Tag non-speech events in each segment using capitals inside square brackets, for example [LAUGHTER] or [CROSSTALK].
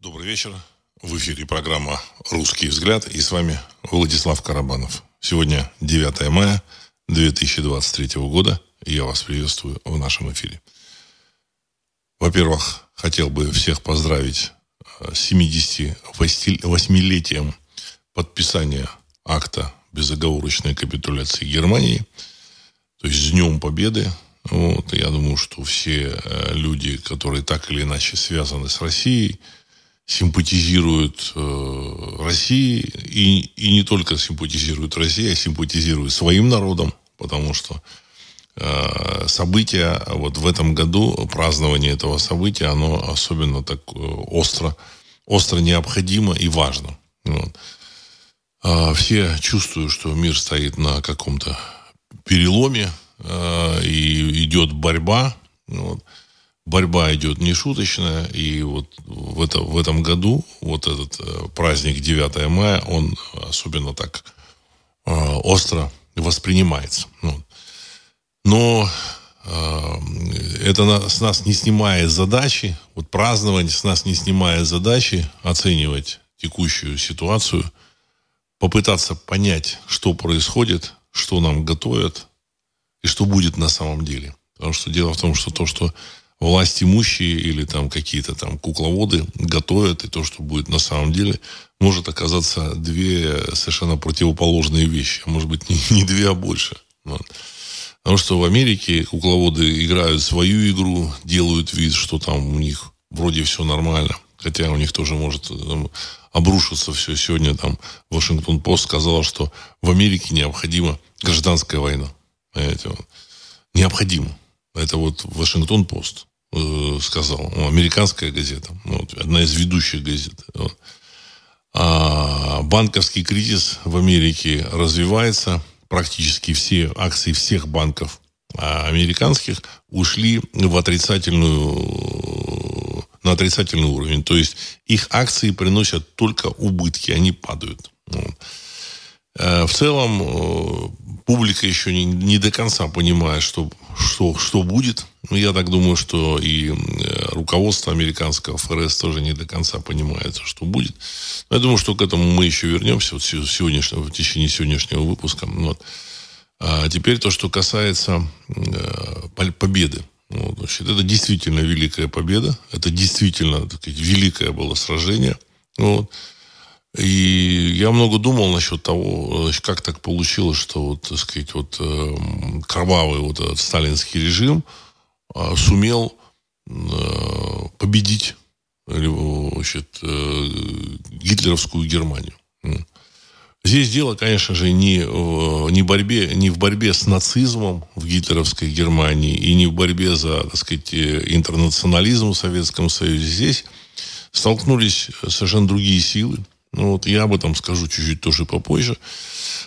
Добрый вечер. В эфире программа «Русский взгляд» и с вами Владислав Карабанов. Сегодня 9 мая 2023 года, и я вас приветствую в нашем эфире. Во-первых, хотел бы всех поздравить с 78-летием подписания акта безоговорочной капитуляции Германии, то есть с Днем Победы. Вот, я думаю, что все э, люди, которые так или иначе связаны с Россией, симпатизируют э, России и, и не только симпатизируют России, а симпатизируют своим народом, потому что э, события вот в этом году, празднование этого события, оно особенно так э, остро, остро необходимо и важно. Вот. Э, все чувствуют, что мир стоит на каком-то переломе, э, и идет борьба. Вот борьба идет нешуточная, и вот в, это, в этом году вот этот э, праздник 9 мая, он особенно так э, остро воспринимается. Ну, но э, это на, с нас не снимает задачи, вот празднование с нас не снимает задачи оценивать текущую ситуацию, попытаться понять, что происходит, что нам готовят и что будет на самом деле. Потому что дело в том, что то, что власть имущие или там какие-то там кукловоды готовят, и то, что будет на самом деле, может оказаться две совершенно противоположные вещи. А может быть, [LAUGHS] не, не две, а больше. Вот. Потому что в Америке кукловоды играют свою игру, делают вид, что там у них вроде все нормально. Хотя у них тоже может там, обрушиться все. Сегодня там Вашингтон-Пост сказал, что в Америке необходима гражданская война. Понимаете? Необходимо. Это вот Вашингтон-Пост. Э, сказал, ну, американская газета, ну, вот, одна из ведущих газет. Вот. А банковский кризис в Америке развивается. Практически все акции всех банков а американских ушли в отрицательную, на отрицательный уровень. То есть их акции приносят только убытки, они падают. Э, в целом э, публика еще не, не до конца понимает, что, что, что будет. Ну, я так думаю, что и э, руководство американского ФРС тоже не до конца понимает, что будет. Но я думаю, что к этому мы еще вернемся вот сегодняшнего, в течение сегодняшнего выпуска. Вот. А теперь то, что касается э, победы. Вот, значит, это действительно великая победа. Это действительно так сказать, великое было сражение. Вот. И я много думал насчет того, как так получилось, что вот, так сказать, вот э, кровавый вот этот сталинский режим э, сумел э, победить значит, э, гитлеровскую Германию. Здесь дело, конечно же, не, в, не, борьбе, не в борьбе с нацизмом в гитлеровской Германии и не в борьбе за, так сказать, э, интернационализм в Советском Союзе. Здесь столкнулись совершенно другие силы. Ну, вот я об этом скажу чуть-чуть тоже попозже.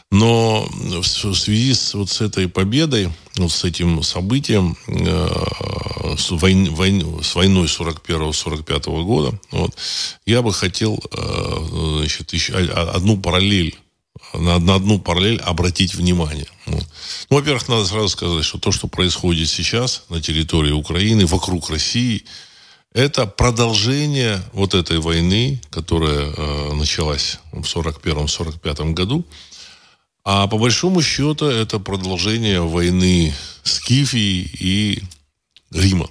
Но в связи с, вот с этой победой, вот с этим событием, э, с, войн, войн, с войной 41-45 года, вот, я бы хотел э, значит, еще одну параллель на, на одну параллель обратить внимание. Ну, во-первых, надо сразу сказать, что то, что происходит сейчас на территории Украины, вокруг России – это продолжение вот этой войны, которая э, началась в 41-45 году. А по большому счету это продолжение войны с Кифией и Рима.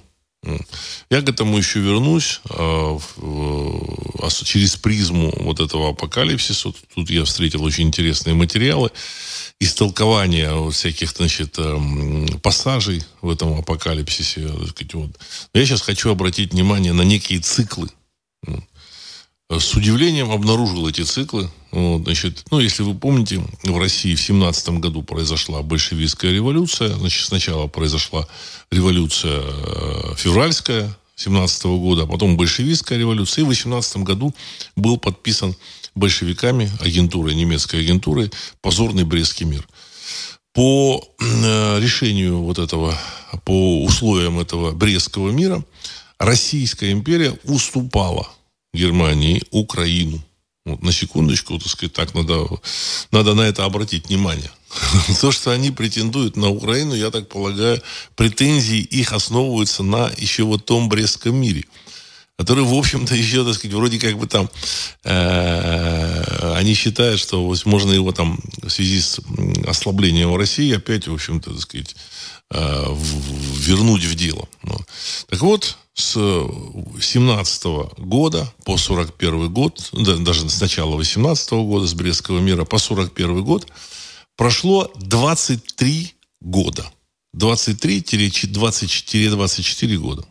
Я к этому еще вернусь э, э, через призму вот этого апокалипсиса. Тут я встретил очень интересные материалы истолкования всяких, значит, эм, пассажей в этом апокалипсисе. сказать, вот. Но я сейчас хочу обратить внимание на некие циклы. С удивлением обнаружил эти циклы. Вот, значит, ну, если вы помните, в России в 17 году произошла большевистская революция. Значит, сначала произошла революция э, февральская 17 года, а потом большевистская революция. И в 18 году был подписан большевиками, агентурой, немецкой агентурой, позорный Брестский мир. По э, решению вот этого, по условиям этого Брестского мира, Российская империя уступала Германии Украину. Вот, на секундочку, так сказать, так надо, надо на это обратить внимание. [LAUGHS] То, что они претендуют на Украину, я так полагаю, претензии их основываются на еще вот том Брестском мире – которые, в общем-то, еще, так сказать, вроде как бы там, э, они считают, что можно его там в связи с ослаблением России опять, в общем-то, так сказать, э, в, вернуть в дело. Ну. Так вот, с 17 года по 41 год, да, даже с начала 18 года, с Брестского мира по 41 год, прошло 23 года. 23-24 года.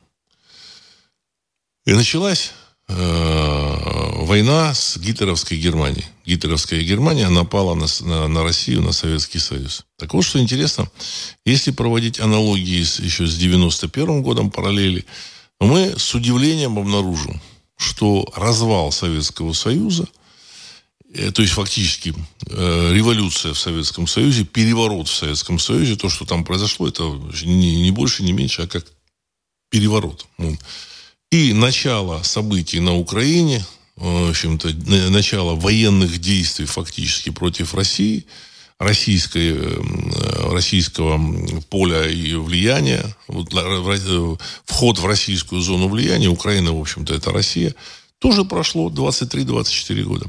И началась э, война с гитлеровской Германией. Гитлеровская Германия напала на, на, на Россию, на Советский Союз. Так вот, что интересно, если проводить аналогии с, еще с 91 годом, параллели, мы с удивлением обнаружим, что развал Советского Союза, э, то есть фактически э, революция в Советском Союзе, переворот в Советском Союзе, то, что там произошло, это не, не больше, не меньше, а как переворот. И начало событий на Украине, в общем-то, начало военных действий фактически против России, российской, э, российского поля и влияния, вход в российскую зону влияния, Украина, в общем-то, это Россия, тоже прошло 23-24 года.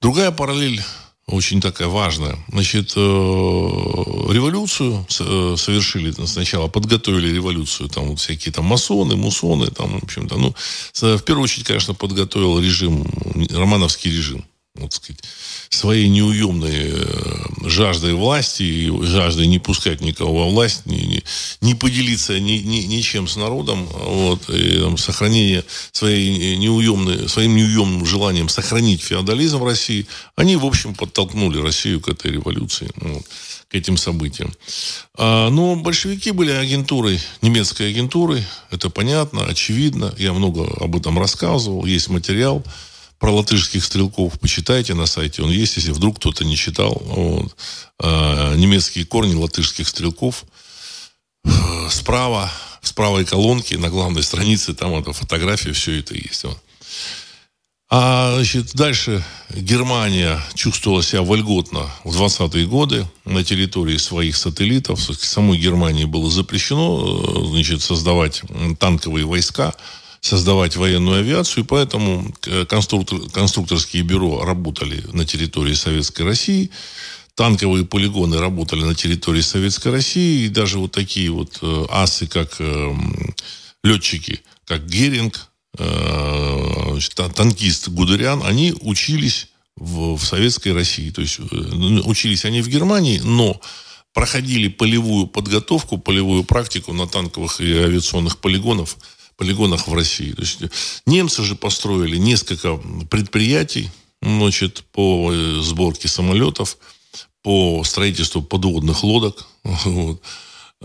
Другая параллель очень такая важная. Значит, э, революцию э, совершили сначала, подготовили революцию, там вот всякие там масоны, мусоны, там, в общем-то, ну, в первую очередь, конечно, подготовил режим, романовский режим вот сказать, своей неуемной э, жаждой власти и жаждой не пускать никого во власть, не, не, не поделиться ни, ни, ничем с народом, вот, и там, сохранение своей неуемной, своим неуемным желанием сохранить феодализм в России, они, в общем, подтолкнули Россию к этой революции. Вот к этим событиям. А, но большевики были агентурой, немецкой агентурой, это понятно, очевидно. Я много об этом рассказывал, есть материал про латышских стрелков почитайте на сайте. Он есть, если вдруг кто-то не читал. Вот. А, немецкие корни латышских стрелков. Справа, в правой колонке, на главной странице, там эта фотография, все это есть. Вот. А значит, дальше Германия чувствовала себя вольготно в 20-е годы на территории своих сателлитов. Самой Германии было запрещено э, значит, создавать танковые войска создавать военную авиацию, и поэтому э, конструктор, конструкторские бюро работали на территории Советской России, танковые полигоны работали на территории Советской России, и даже вот такие вот э, асы, как э, летчики, как Геринг, э, танкист Гудериан, они учились в, в Советской России. То есть ну, учились они в Германии, но проходили полевую подготовку, полевую практику на танковых и авиационных полигонах полигонах в России. То есть немцы же построили несколько предприятий значит, по э, сборке самолетов, по строительству подводных лодок. [LAUGHS] Вот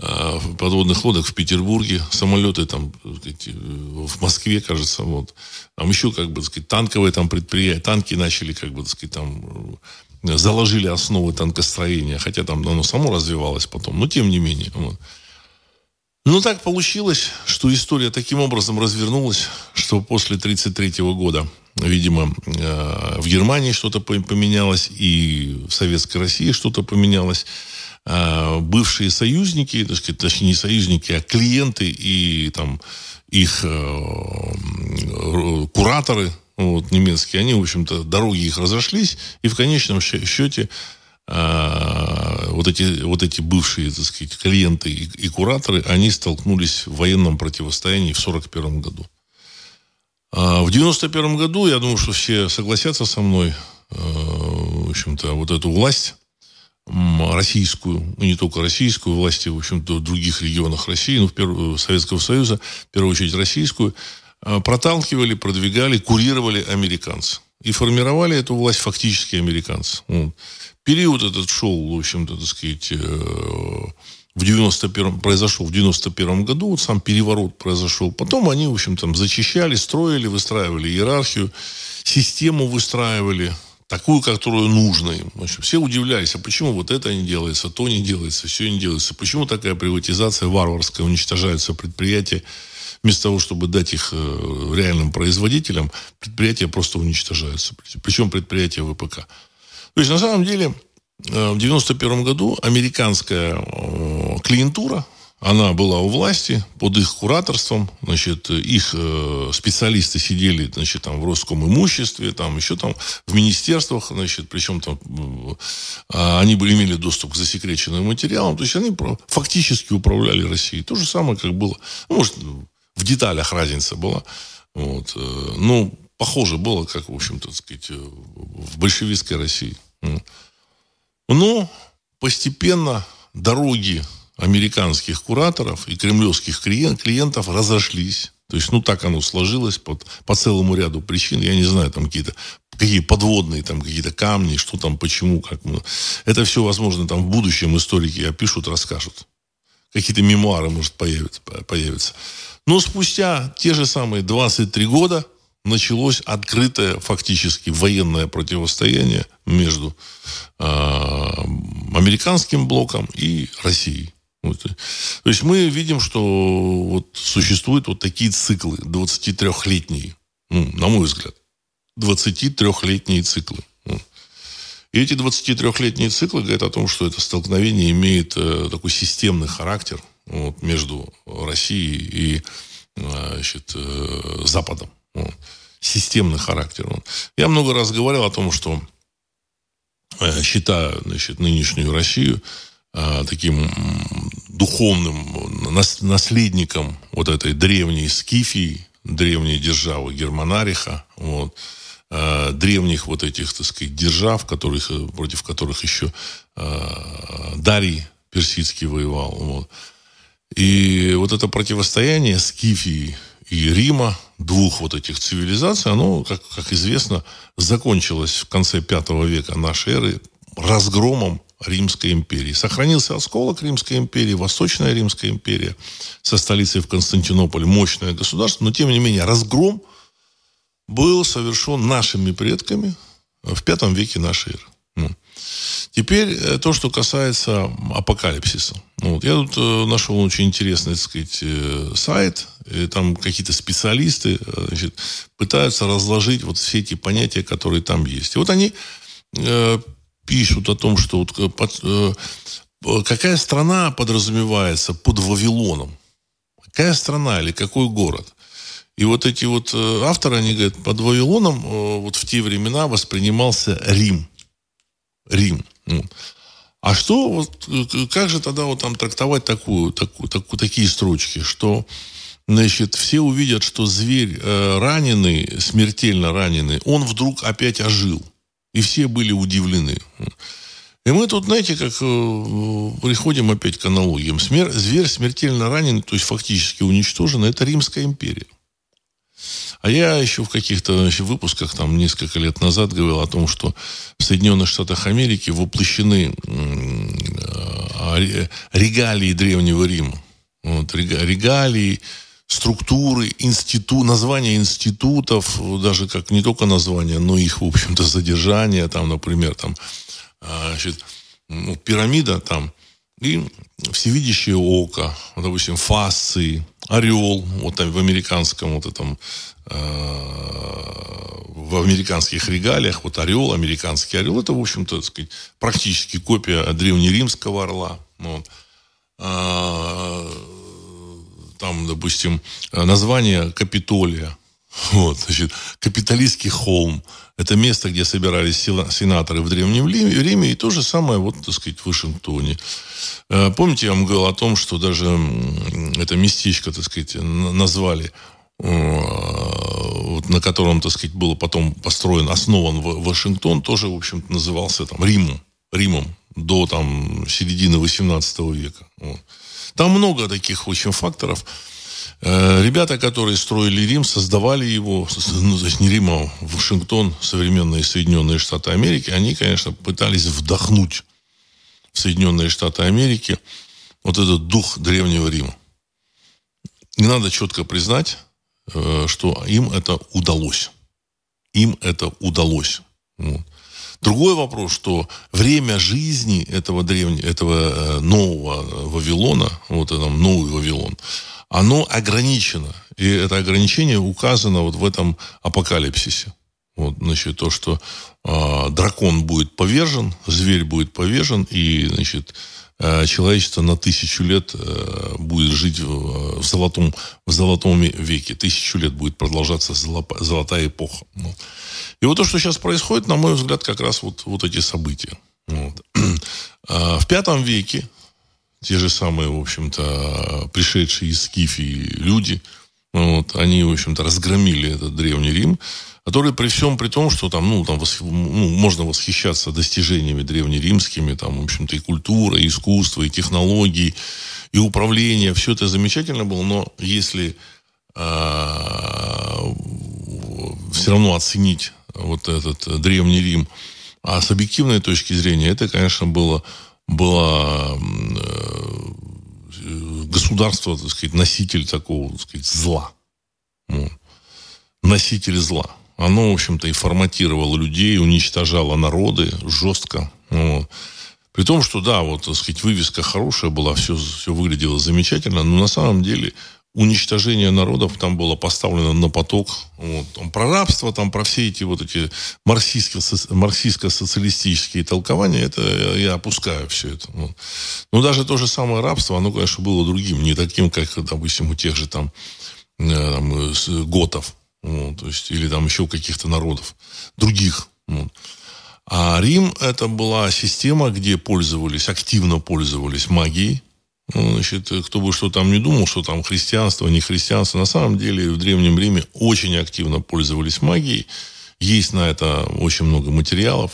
а, подводных лодок в Петербурге, самолеты там в Москве, кажется, вот. Там еще, как бы, сказать, танковые там предприятия, танки начали, как бы, сказать, там э, заложили основы танкостроения, хотя там оно само развивалось потом, но тем не менее. Вот. Ну, так получилось, что история таким образом развернулась, что после 1933 года, видимо, э, в Германии что-то поменялось, и в Советской России что-то поменялось. Э, бывшие союзники, точнее не союзники, а клиенты и там их э, кураторы вот, немецкие, они, в общем-то, дороги их разошлись, и в конечном счете вот эти, вот эти бывшие, так сказать, клиенты и, и кураторы, они столкнулись в военном противостоянии в 1941 году. А в 1991 году, я думаю, что все согласятся со мной, а, в общем-то, вот эту власть российскую, ну, не только российскую, власти, в общем-то, в других регионах России, ну, в первую, Советского Союза, в первую очередь российскую, а, проталкивали, продвигали, курировали американцы. И формировали эту власть фактически американцы. Период этот шел, в общем-то, так сказать, э, в 91 произошел в 91 году, вот сам переворот произошел. Потом они, в общем, там зачищали, строили, выстраивали иерархию, систему выстраивали, такую, которую нужно им. В общем, все удивлялись, а почему вот это не делается, то не делается, все не делается. Почему такая приватизация варварская, уничтожаются предприятия, вместо того, чтобы дать их э, реальным производителям, предприятия просто уничтожаются. Причем предприятия ВПК. То есть, на самом деле, э, в 91 году американская э, клиентура, она была у власти, под их кураторством, значит, их э, специалисты сидели, значит, там в Роском имуществе, там еще там в министерствах, значит, причем там э, они были, имели доступ к засекреченным материалам, то есть они фактически управляли Россией. То же самое, как было, может, в деталях разница была. Вот. Ну, похоже было, как, в общем-то, сказать, э, в большевистской России. Но постепенно дороги американских кураторов и кремлевских клиентов разошлись. То есть, ну, так оно сложилось под, по целому ряду причин. Я не знаю, там какие-то какие подводные там какие-то камни, что там, почему, как. Ну, это все, возможно, там в будущем историки опишут, расскажут. Какие-то мемуары, может, появятся. появятся. Но спустя те же самые 23 года началось открытое фактически военное противостояние между э, американским блоком и Россией. Вот. То есть мы видим, что вот существуют вот такие циклы 23-летние, ну, на мой взгляд, 23-летние циклы. И эти 23-летние циклы говорят о том, что это столкновение имеет э, такой системный характер вот, между Россией и значит, э, Западом. Вот. Системный характер. Вот. Я много раз говорил о том, что э, считаю значит, нынешнюю Россию э, таким духовным наследником вот этой древней Скифии, древней державы Германариха, вот, э, древних вот этих, так сказать, держав, которых, против которых еще э, Дарий персидский воевал. Вот. И вот это противостояние Скифии и Рима, двух вот этих цивилизаций, оно, как, как известно, закончилось в конце V века нашей эры разгромом Римской империи. Сохранился осколок Римской империи, Восточная Римская империя со столицей в Константинополе, мощное государство, но тем не менее разгром был совершен нашими предками в V веке нашей эры. Ну. Теперь э, то, что касается апокалипсиса. Ну, вот я тут э, нашел очень интересный, так сказать, э, сайт. И там какие-то специалисты значит, пытаются разложить вот все эти понятия, которые там есть. И вот они э, пишут о том, что вот, под, э, какая страна подразумевается под Вавилоном. Какая страна или какой город. И вот эти вот авторы, они говорят, под Вавилоном вот в те времена воспринимался Рим. Рим. А что, вот, как же тогда вот там трактовать такую, такую, такую, такие строчки, что значит, все увидят, что зверь э, раненый, смертельно раненый, он вдруг опять ожил. И все были удивлены. И мы тут, знаете, как э, приходим опять к аналогиям. Смер... Зверь смертельно раненый, то есть фактически уничтожен, это Римская империя. А я еще в каких-то выпусках там несколько лет назад говорил о том, что в Соединенных Штатах Америки воплощены э, регалии Древнего Рима. Вот, регалии, структуры, институт, названия институтов, даже как не только названия, но их, в общем-то, задержание, там, например, там, а, значит, ну, пирамида там, и всевидящее око, вот, допустим, фасции, орел, вот там в американском вот этом, э, в американских регалиях, вот орел, американский орел, это, в общем-то, сказать, практически копия древнеримского орла. Вот. А, там, допустим, название Капитолия, вот, значит, капиталистский холм. Это место, где собирались сенаторы в Древнем Риме, и то же самое, вот, так сказать, в Вашингтоне. Э, помните, я вам говорил о том, что даже это местечко, так сказать, назвали э, вот, на котором, так сказать, было потом построен, основан Вашингтон, тоже, в общем-то, назывался там Римом, Римом до там середины 18 века. Вот. Там много таких очень факторов. Э, ребята, которые строили Рим, создавали его, ну, то есть не Рим, а Вашингтон, современные Соединенные Штаты Америки, они, конечно, пытались вдохнуть в Соединенные Штаты Америки вот этот дух Древнего Рима. Не надо четко признать, э, что им это удалось. Им это удалось. Вот. Другой вопрос, что время жизни этого древнего, этого э, нового Вавилона, вот этом новый Вавилон, оно ограничено. И это ограничение указано вот в этом апокалипсисе. Вот, значит, то, что э, дракон будет повержен, зверь будет повержен, и, значит, э, человечество на тысячу лет э, будет жить в, в, золотом, в золотом веке. Тысячу лет будет продолжаться золотая эпоха. Ну. И вот то, что сейчас происходит, на мой взгляд, как раз вот, вот эти события. Вот. [CLEARS THROAT] А в пятом веке те же самые, в общем-то, пришедшие из Скифии люди, вот, они, в общем-то, разгромили этот Древний Рим, который при всем при том, что там, ну, там восх... ну, можно восхищаться достижениями древнеримскими, там, в общем-то, и культура, и искусство, и технологии, и управление, все это замечательно было, но если а, все равно оценить вот этот Древний Рим, а с объективной точки зрения, это, конечно, было было э, государство, так сказать, носитель такого, так сказать, зла. Ну, носитель зла. Оно, в общем-то, и форматировало людей, уничтожало народы жестко. Ну, при том, что, да, вот, так сказать, вывеска хорошая была, все, все выглядело замечательно, но на самом деле уничтожение народов там было поставлено на поток. Вот. Там, про рабство, там, про все эти вот эти марксистско-социалистические толкования, это я опускаю все это. Вот. Но даже то же самое рабство, оно, конечно, было другим, не таким, как, допустим, у тех же там, э, там готов, вот, то есть, или там еще каких-то народов, других. Вот. А Рим это была система, где пользовались, активно пользовались магией, ну, значит, кто бы что там не думал, что там христианство, не христианство, на самом деле в Древнем Риме очень активно пользовались магией. Есть на это очень много материалов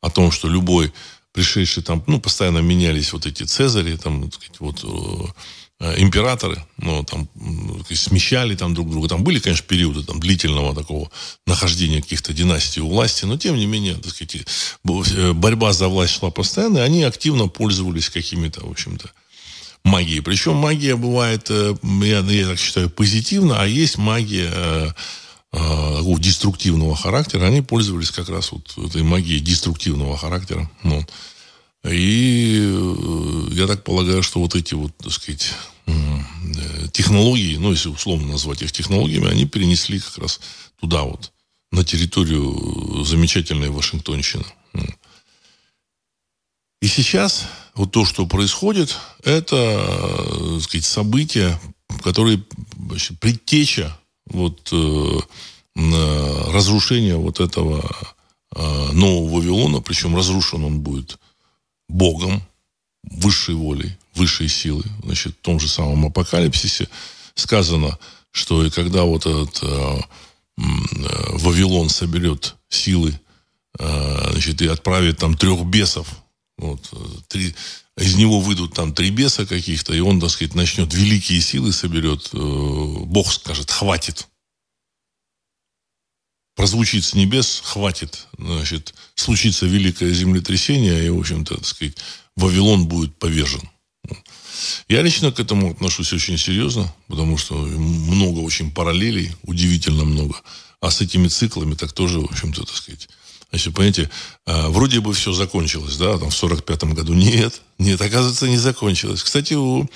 о том, что любой пришедший там, ну, постоянно менялись вот эти цезари, там, так сказать, вот, э, императоры, ну, там, смещали там друг друга. Там были, конечно, периоды там, длительного такого нахождения каких-то династий у власти, но, тем не менее, так сказать, э, борьба за власть шла постоянно, и они активно пользовались какими-то, в общем-то, магии. Причем магия бывает, э, я, я так считаю, позитивно, а есть магия э, э, деструктивного характера. Они пользовались как раз вот этой магией деструктивного характера. Ну. И э, я так полагаю, что вот эти вот, так сказать, технологии, ну, если условно назвать их технологиями, они перенесли как раз туда вот, на территорию замечательной Вашингтонщины. И сейчас вот то, что происходит, это, так сказать, события, которые значит, предтеча вот э, разрушения вот этого э, нового Вавилона, причем разрушен он будет Богом, высшей волей, высшей силой. Значит, в том же самом апокалипсисе сказано, что и когда вот этот э, э, Вавилон соберет силы, э, значит, и отправит там трех бесов вот, э, три, из него выйдут там три беса каких-то, и он, так сказать, начнет великие силы соберет. Э, Бог скажет, хватит. Прозвучит с небес, хватит. Значит, случится великое землетрясение, и, в общем-то, так сказать, Вавилон будет повержен. Я лично к этому отношусь очень серьезно, потому что много очень параллелей, удивительно много. А с этими циклами так тоже, в общем-то, так сказать, Значит, понимаете, а, вроде бы все закончилось, да, там в 45 году. Нет, нет, оказывается, не закончилось. Кстати, у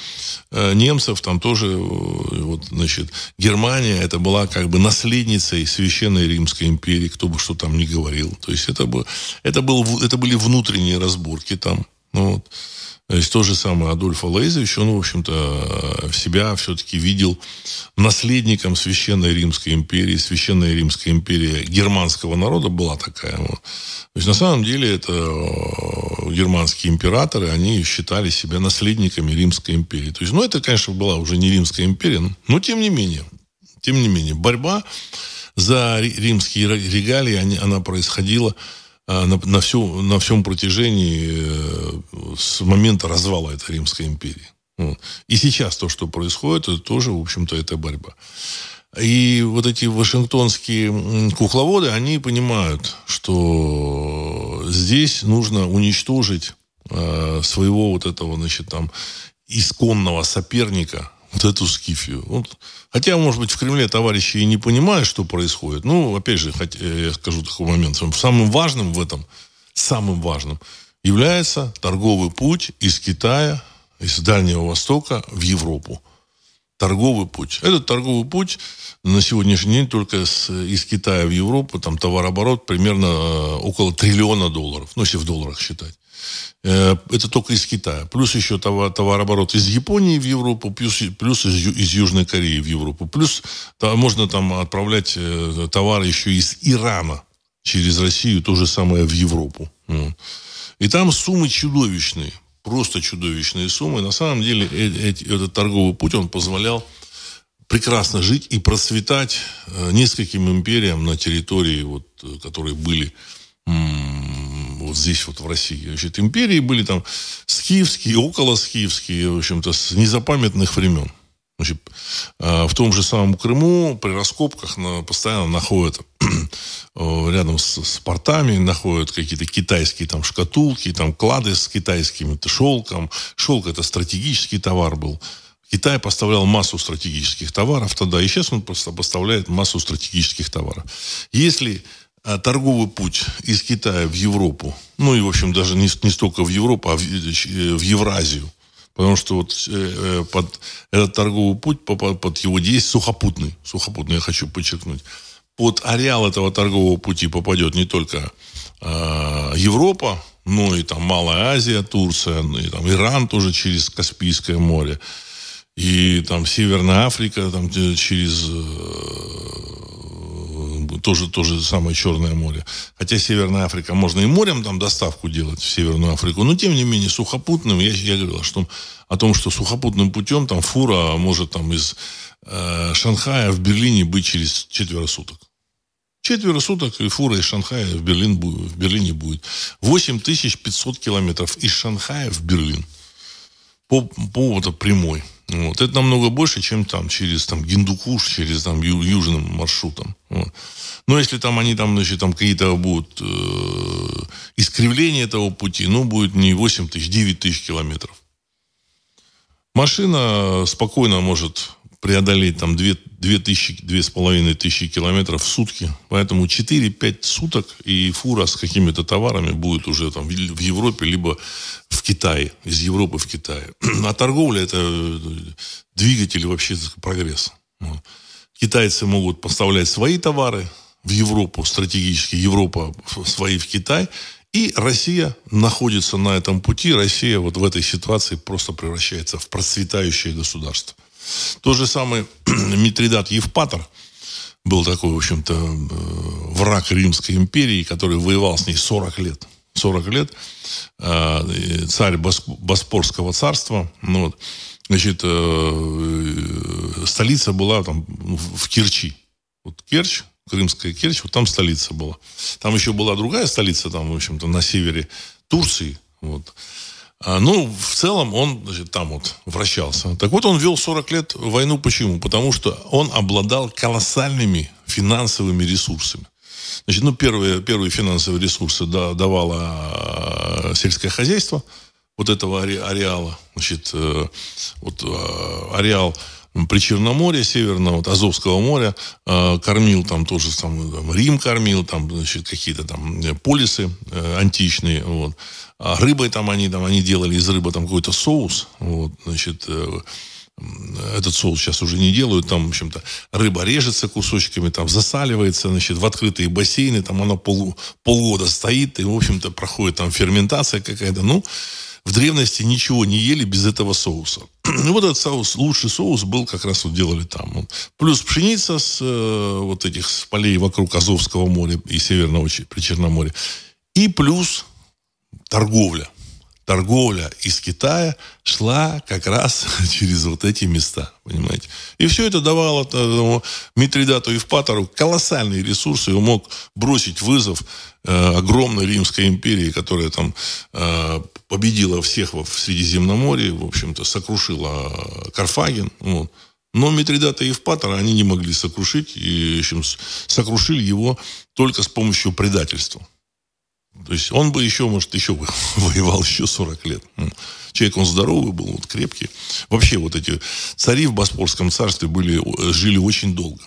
э, немцев там тоже, э, вот, значит, Германия, это была как бы наследницей Священной Римской империи, кто бы что там ни говорил. То есть это, бы, это, был, это были внутренние разборки там. Ну, вот. Есть то же самое Адольф Алейзович, он, в общем-то, себя все-таки видел наследником Священной Римской империи. Священная Римская империя германского народа была такая. То есть на самом деле это э, германские императоры, они считали себя наследниками Римской империи. То есть, ну, это, конечно, была уже не Римская империя, но тем не менее, тем не менее, борьба за римские регалии, она происходила на, на, всю, на всем протяжении э, с момента развала этой Римской империи. И сейчас то, что происходит, это тоже, в общем-то, это борьба. И вот эти вашингтонские кукловоды, они понимают, что здесь нужно уничтожить э, своего вот этого, значит, там, исконного соперника, вот эту скифию. Вот. Хотя, может быть, в Кремле товарищи и не понимают, что происходит. Ну, опять же, хотя, я скажу такой момент. Самым важным в этом, самым важным, является торговый путь из Китая, из Дальнего Востока в Европу. Торговый путь. Этот торговый путь на сегодняшний день только с, из Китая в Европу, там товарооборот примерно э, около триллиона долларов, ну, если в долларах считать. Э, это только из Китая. Плюс еще товар, товарооборот из Японии в Европу, плюс, плюс из, из Южной Кореи в Европу. Плюс там, можно там отправлять э, товары еще из Ирана через Россию, то же самое в Европу. И там суммы чудовищные. Просто чудовищные суммы. На самом деле э, этот торговый путь, он позволял прекрасно жить и процветать нескольким империям на территории, вот, которые были вот здесь вот в России. Значит, империи были там скифские, около скифские, в общем-то, с незапамятных времен. Значит, а, в том же самом Крыму при раскопках на, постоянно находят [CLEARS THROAT] рядом с, с портами находят какие-то китайские там шкатулки, там клады с китайским шелком. Шелк это стратегический товар был. Китай поставлял массу стратегических товаров тогда, и сейчас он просто поставляет массу стратегических товаров. Если торговый путь из Китая в Европу, ну и, в общем, даже не, не столько в Европу, а в, в Евразию, потому что вот э, э под этот торговый путь, под, под его действие, сухопутный, сухопутный, я хочу подчеркнуть, под ареал этого торгового пути попадет не только э, Европа, но и там Малая Азия, Турция, ну и там Иран тоже через Каспийское море, и там Северная Африка там через э, тоже то же самое Черное море. Хотя Северная Африка, можно и морем там доставку делать в Северную Африку, но тем не менее сухопутным, я, я говорил что, о том, что сухопутным путем там фура может там из э, Шанхая в Берлине быть через четверо суток. Четверо суток и фура из Шанхая в, Берлин, в Берлине будет. 8500 километров из Шанхая в Берлин. По, по вот, прямой. Вот. Это намного больше, чем там через там, Гиндукуш, через там, ю, южным маршрутом. Вот. Но если там они там, значит, там какие-то будут э, искривления этого пути, ну, будет не 8 тысяч, 9 тысяч километров. Машина спокойно может преодолеть там 2, 2 тысячи, 2,5 тысячи километров в сутки. Поэтому 4-5 суток и фура с какими-то товарами будет уже там в Европе, либо в Китае, из Европы в Китае. [CLEARS THROAT] А торговля это э, двигатель вообще прогресса. Китайцы могут поставлять свои товары в Европу, стратегически Европа свои в Китай, и Россия находится на этом пути. Россия вот в этой ситуации просто превращается в процветающее государство. То же самое [CLEARS THROAT] Митридат Евпатор был такой, в общем-то, э, враг Римской империи, который воевал с ней 40 лет. 40 лет. Э, царь Боспорского царства. Ну, вот, значит, э, столица была там в Керчи. Вот Керчь, Крымская Керчь, вот там столица была. Там еще была другая столица, там, в общем-то, на севере Турции. Вот. А, ну, в целом он значит, там вот вращался. Так вот, он вел 40 лет войну. Почему? Потому что он обладал колоссальными финансовыми ресурсами. Значит, ну, первые, первые финансовые ресурсы да, давало а, сельское хозяйство вот этого ареала. Значит, э, вот а, ареал при Черноморье Северного, вот, Азовского моря, э, кормил там тоже, там, там, Рим кормил, там, значит, какие-то там полисы э, античные, вот. А рыбой там они, там, они делали из рыбы там какой-то соус, вот, значит, э, этот соус сейчас уже не делают, там, в общем-то, рыба режется кусочками, там, засаливается, значит, в открытые бассейны, там она пол, полгода стоит, и, в общем-то, проходит там ферментация какая-то, ну, в древности ничего не ели без этого соуса. [CLEARS THROAT] Ну, вот этот соус, лучший соус был как раз вот делали там. Плюс пшеница с э, вот этих с полей вокруг Азовского моря и Северного Причерноморья. И плюс торговля торговля из Китая шла как раз [LAUGHS] через вот эти места, понимаете. И все это давало тому, Митридату Евпатору колоссальные ресурсы, и он мог бросить вызов э, огромной Римской империи, которая там э, победила всех в Средиземноморье, в общем-то, сокрушила Карфаген. Вот. Но Митридата и Евпатора они не могли сокрушить, и в общем, сокрушили его только с помощью предательства. То есть он бы еще, может, еще бы [LAUGHS] воевал еще 40 лет. Человек, он здоровый был, вот крепкий. Вообще вот эти цари в Боспорском царстве были, жили очень долго.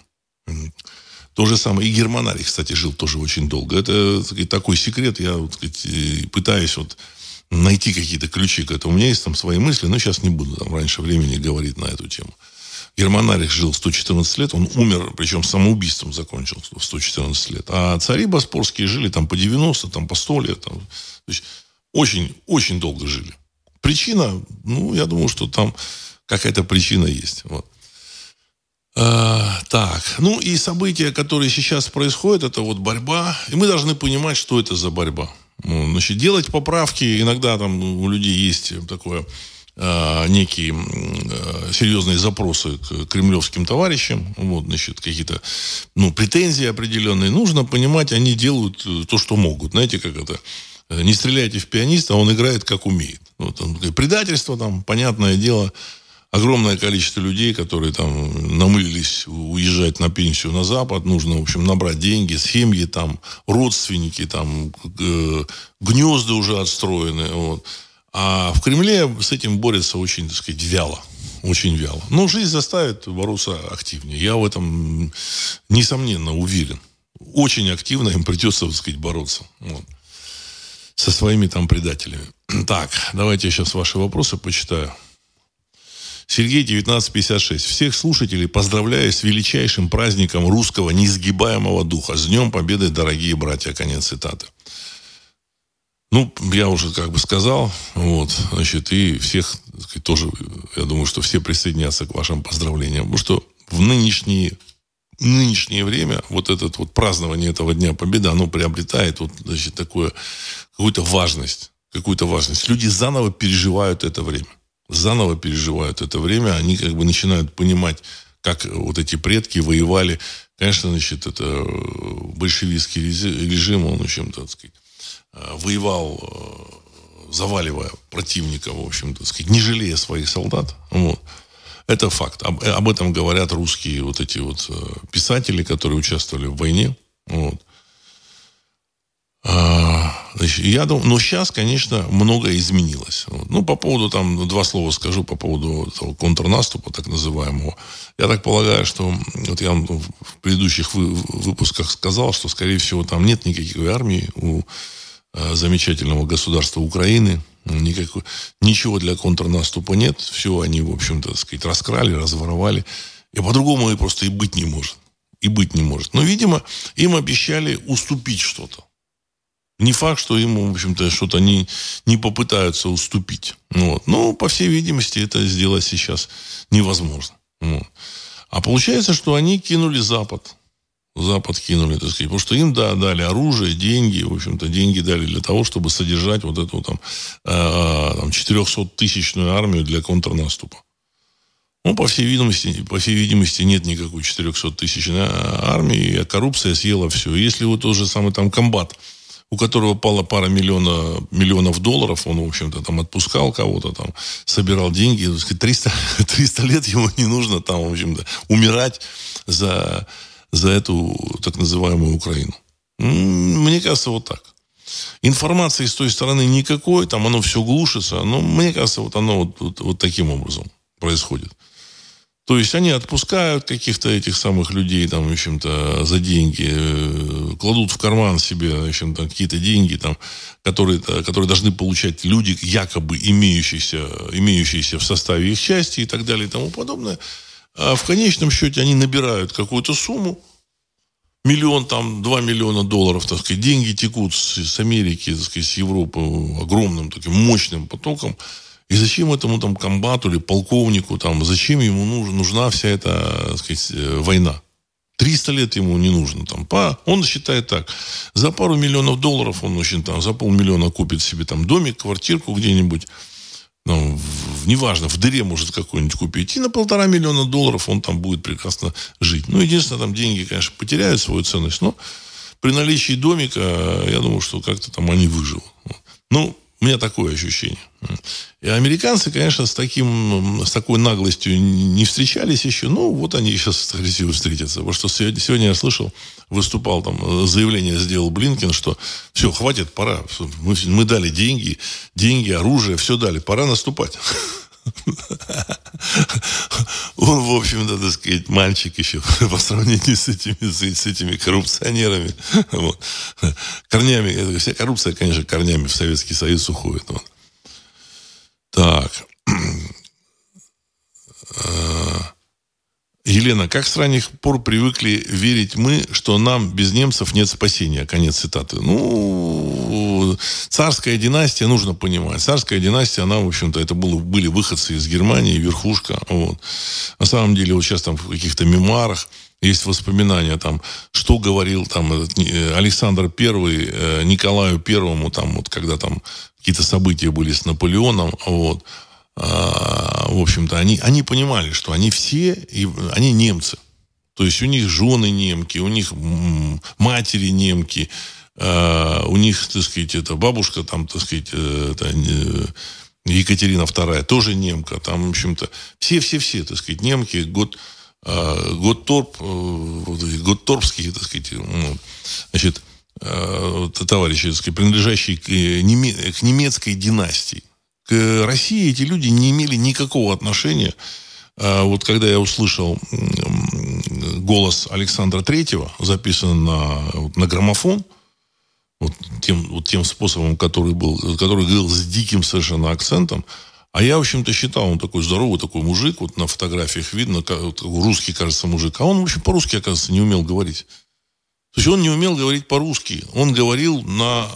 То же самое. И Германарий, кстати, жил тоже очень долго. Это такой секрет. Я вот, сказать, пытаюсь вот найти какие-то ключи к этому. У меня есть там свои мысли, но сейчас не буду там раньше времени говорить на эту тему. Германарих жил 114 лет, он умер, причем самоубийством закончил в 114 лет. А цари боспорские жили там по 90, там по 100 лет. Там. То есть Очень, очень долго жили. Причина, ну, я думаю, что там какая-то причина есть. Вот. А, так, ну и события, которые сейчас происходят, это вот борьба. И мы должны понимать, что это за борьба. Ну, значит, делать поправки, иногда там у людей есть такое а, некие а, серьезные запросы к кремлевским товарищам, вот, значит, какие-то, ну, претензии определенные. Нужно понимать, они делают э, то, что могут. Знаете, как это? Не стреляйте в пианиста, он играет, как умеет. Вот, предательство там, понятное дело, огромное количество людей, которые там намылились уезжать на пенсию на Запад. Нужно, в общем, набрать деньги, семьи там, родственники там, гнезда уже отстроены. Вот. А в Кремле с этим борется очень, так сказать, вяло. Очень вяло. Но жизнь заставит бороться активнее. Я в этом, несомненно, уверен. Очень активно им придется, так сказать, бороться. Вот. Со своими там предателями. [CLEARS THROAT] Так, давайте я сейчас ваши вопросы почитаю. Сергей, 1956. Всех слушателей поздравляю с величайшим праздником русского неизгибаемого духа. С Днем Победы, дорогие братья. Конец цитаты. Ну, я уже как бы сказал, вот, значит, и всех, сказать, тоже, я думаю, что все присоединятся к вашим поздравлениям, потому что в нынешние нынешнее время вот это вот празднование этого Дня Победы, оно приобретает вот, значит, такое, какую-то важность, какую-то важность. Люди заново переживают это время заново переживают это время, они как бы начинают понимать, как вот эти предки воевали. Конечно, значит, это э, большевистский режим, он, в общем-то, так сказать, воевал, э, заваливая противника, в общем-то, сказать, не жалея своих солдат. Вот. Это факт. Об, об этом говорят русские вот эти вот писатели, которые участвовали в войне. Вот. А, значит, я думаю, но сейчас, конечно, многое изменилось. Вот. Ну, по поводу, там, два слова скажу по поводу этого контрнаступа, так называемого. Я так полагаю, что, вот я в предыдущих вы, выпусках сказал, что, скорее всего, там нет никакой армии у э, замечательного государства Украины. Никакой, ничего для контрнаступа нет. Все они, в общем-то, сказать, раскрали, разворовали. И по-другому и просто и быть не может. И быть не может. Но, видимо, им обещали уступить что-то. Не факт, что ему, в общем-то, что-то они не попытаются уступить. Вот. Но, по всей видимости, это сделать сейчас невозможно. Вот. А получается, что они кинули Запад. Запад кинули, так сказать. Потому что им, да, дали оружие, деньги. В общем-то, деньги дали для того, чтобы содержать вот эту там, э, там 400-тысячную армию для контрнаступа. Ну, по всей видимости, по всей видимости, нет никакой 400-тысячной армии, а коррупция съела все. Если вот тот же самый там комбат – у которого пала пара миллиона, миллионов долларов, он, в общем-то, там отпускал кого-то, там, собирал деньги, 300, 300 [LAUGHS] лет ему не нужно там, в общем-то, умирать за, за эту так называемую Украину. Мне кажется, вот так. Информации с той стороны никакой, там оно все глушится, но мне кажется, вот оно вот, вот, вот таким образом происходит. То есть они отпускают каких-то этих самых людей, там, в общем-то, за деньги, э, кладут в карман себе, в общем-то, какие-то деньги, там, которые, которые должны получать люди, якобы имеющиеся, имеющиеся в составе их части и так далее и тому подобное. А в конечном счете они набирают какую-то сумму, миллион, там, два миллиона долларов, так сказать, деньги текут с, с Америки, так сказать, с Европы огромным таким мощным потоком. И зачем этому там комбату или полковнику, там, зачем ему нужна, нужна вся эта, так сказать, э, война? 300 лет ему не нужно. Там, по, он считает так. За пару миллионов долларов он очень там, за полмиллиона купит себе там домик, квартирку где-нибудь. Ну, в, неважно, в дыре может какой-нибудь купить. И на полтора миллиона долларов он там будет прекрасно жить. Ну, единственное, там деньги, конечно, потеряют свою ценность, но при наличии домика, я думаю, что как-то там они выживут. Ну, у меня такое ощущение. И американцы, конечно, с, таким, с такой наглостью не встречались еще. Ну, вот они сейчас, [LAUGHS] скорее всего, встретятся. Потому что сегодня, сегодня я слышал, выступал там, заявление сделал Блинкен, что все, хватит, пора. Мы, мы дали деньги, деньги, оружие, все дали, пора наступать. Он, в общем-то, так сказать, мальчик еще по сравнению с этими, с, этими коррупционерами. Вот. Корнями, вся коррупция, конечно, корнями в Советский Союз уходит. Вот. Так. [CLEARS THROAT] Елена, как с ранних пор привыкли верить мы, что нам без немцев нет спасения? Конец цитаты. Ну, царская династия, нужно понимать. Царская династия, она, в общем-то, это было, были выходцы из Германии, верхушка. Вот. На самом деле, вот сейчас там в каких-то мемуарах есть воспоминания, там, что говорил там э, Александр Первый э, Николаю Первому, там, вот, когда там какие-то события были с Наполеоном, вот, в общем-то, они, они понимали, что они все, они немцы. То есть у них жены немки, у них матери немки, а, у них, так сказать, это бабушка там, так сказать, э, это, Екатерина II тоже немка. Там, в общем-то, все-все-все, так сказать, немки, год, а, год торп, э, так сказать, ну, значит, товарищи, так сказать, принадлежащие э, к немецкой династии к России эти люди не имели никакого отношения. А вот когда я услышал голос Александра Третьего, записанный на, на граммофон, вот тем, вот тем способом, который был, который говорил с диким совершенно акцентом, а я, в общем-то, считал, он такой здоровый такой мужик, вот на фотографиях видно, как, русский, кажется, мужик. А он, в общем, по-русски, оказывается, не умел говорить. То есть он не умел говорить по-русски. Он говорил на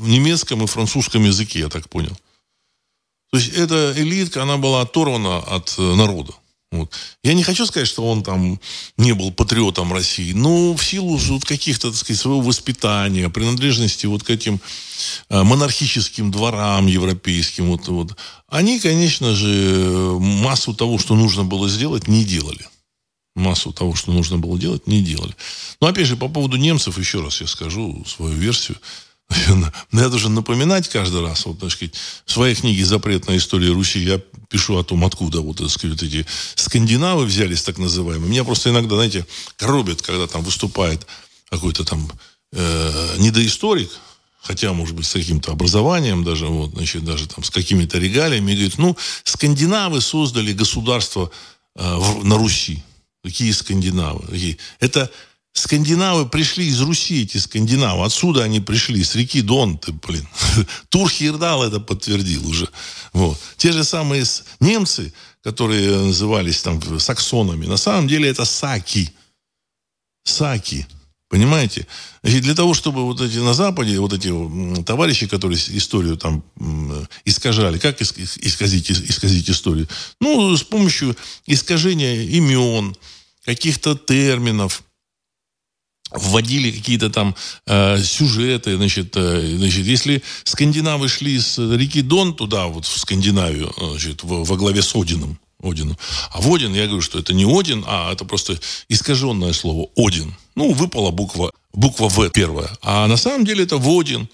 немецком и французском языке, я так понял. То есть эта элитка, она была оторвана от э, народа. Вот. Я не хочу сказать, что он там не был патриотом России, но в силу вот каких-то, так сказать, своего воспитания, принадлежности вот к этим э, монархическим дворам европейским, вот, вот, они, конечно же, массу того, что нужно было сделать, не делали. Массу того, что нужно было делать, не делали. Но, опять же, по поводу немцев, еще раз я скажу свою версию. Я должен напоминать каждый раз, вот, так сказать, в своей книге «Запрет на историю Руси» я пишу о том, откуда вот, так сказать, эти скандинавы взялись, так называемые. Меня просто иногда, знаете, коробит, когда там выступает какой-то там э, недоисторик, хотя, может быть, с каким-то образованием даже, вот, значит, даже там с какими-то регалиями, и говорит, ну, скандинавы создали государство э, в, на Руси. Какие скандинавы? Какие? Это Скандинавы пришли из Руси, эти скандинавы. Отсюда они пришли, с реки Дон. Ты, блин. [LAUGHS] Турхирдал это подтвердил уже. Вот. Те же самые немцы, которые назывались там саксонами, на самом деле это саки. Саки. Понимаете? Значит, для того, чтобы вот эти на Западе, вот эти товарищи, которые историю там искажали, как исказить, исказить историю? Ну, с помощью искажения имен, каких-то терминов, вводили какие-то там э, сюжеты, значит, э, значит, если скандинавы шли с реки Дон туда, вот в Скандинавию, значит, во, во главе с Одином, Одину. А в Один, я говорю, что это не Один, а это просто искаженное слово Один. Ну, выпала буква, буква В первая. А на самом деле это Водин.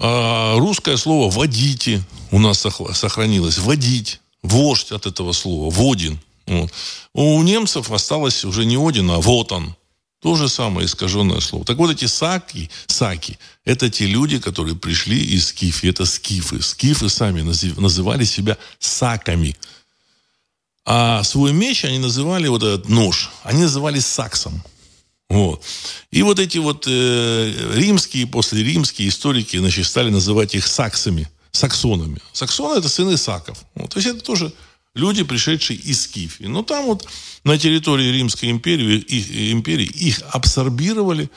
А русское слово «водите» у нас сохранилось. «Водить». Вождь от этого слова. Водин. Вот. У немцев осталось уже не Один, а вот он. То же самое искаженное слово. Так вот эти саки, саки, это те люди, которые пришли из Скифи. Это скифы. Скифы сами называли себя саками. А свой меч они называли, вот этот нож, они называли саксом. Вот. И вот эти вот э, римские, после римские историки, значит, стали называть их саксами, саксонами. Саксоны – это сыны саков. Вот. То есть это тоже люди, пришедшие из Скифии. Но там вот на территории Римской империи, их, империи их абсорбировали,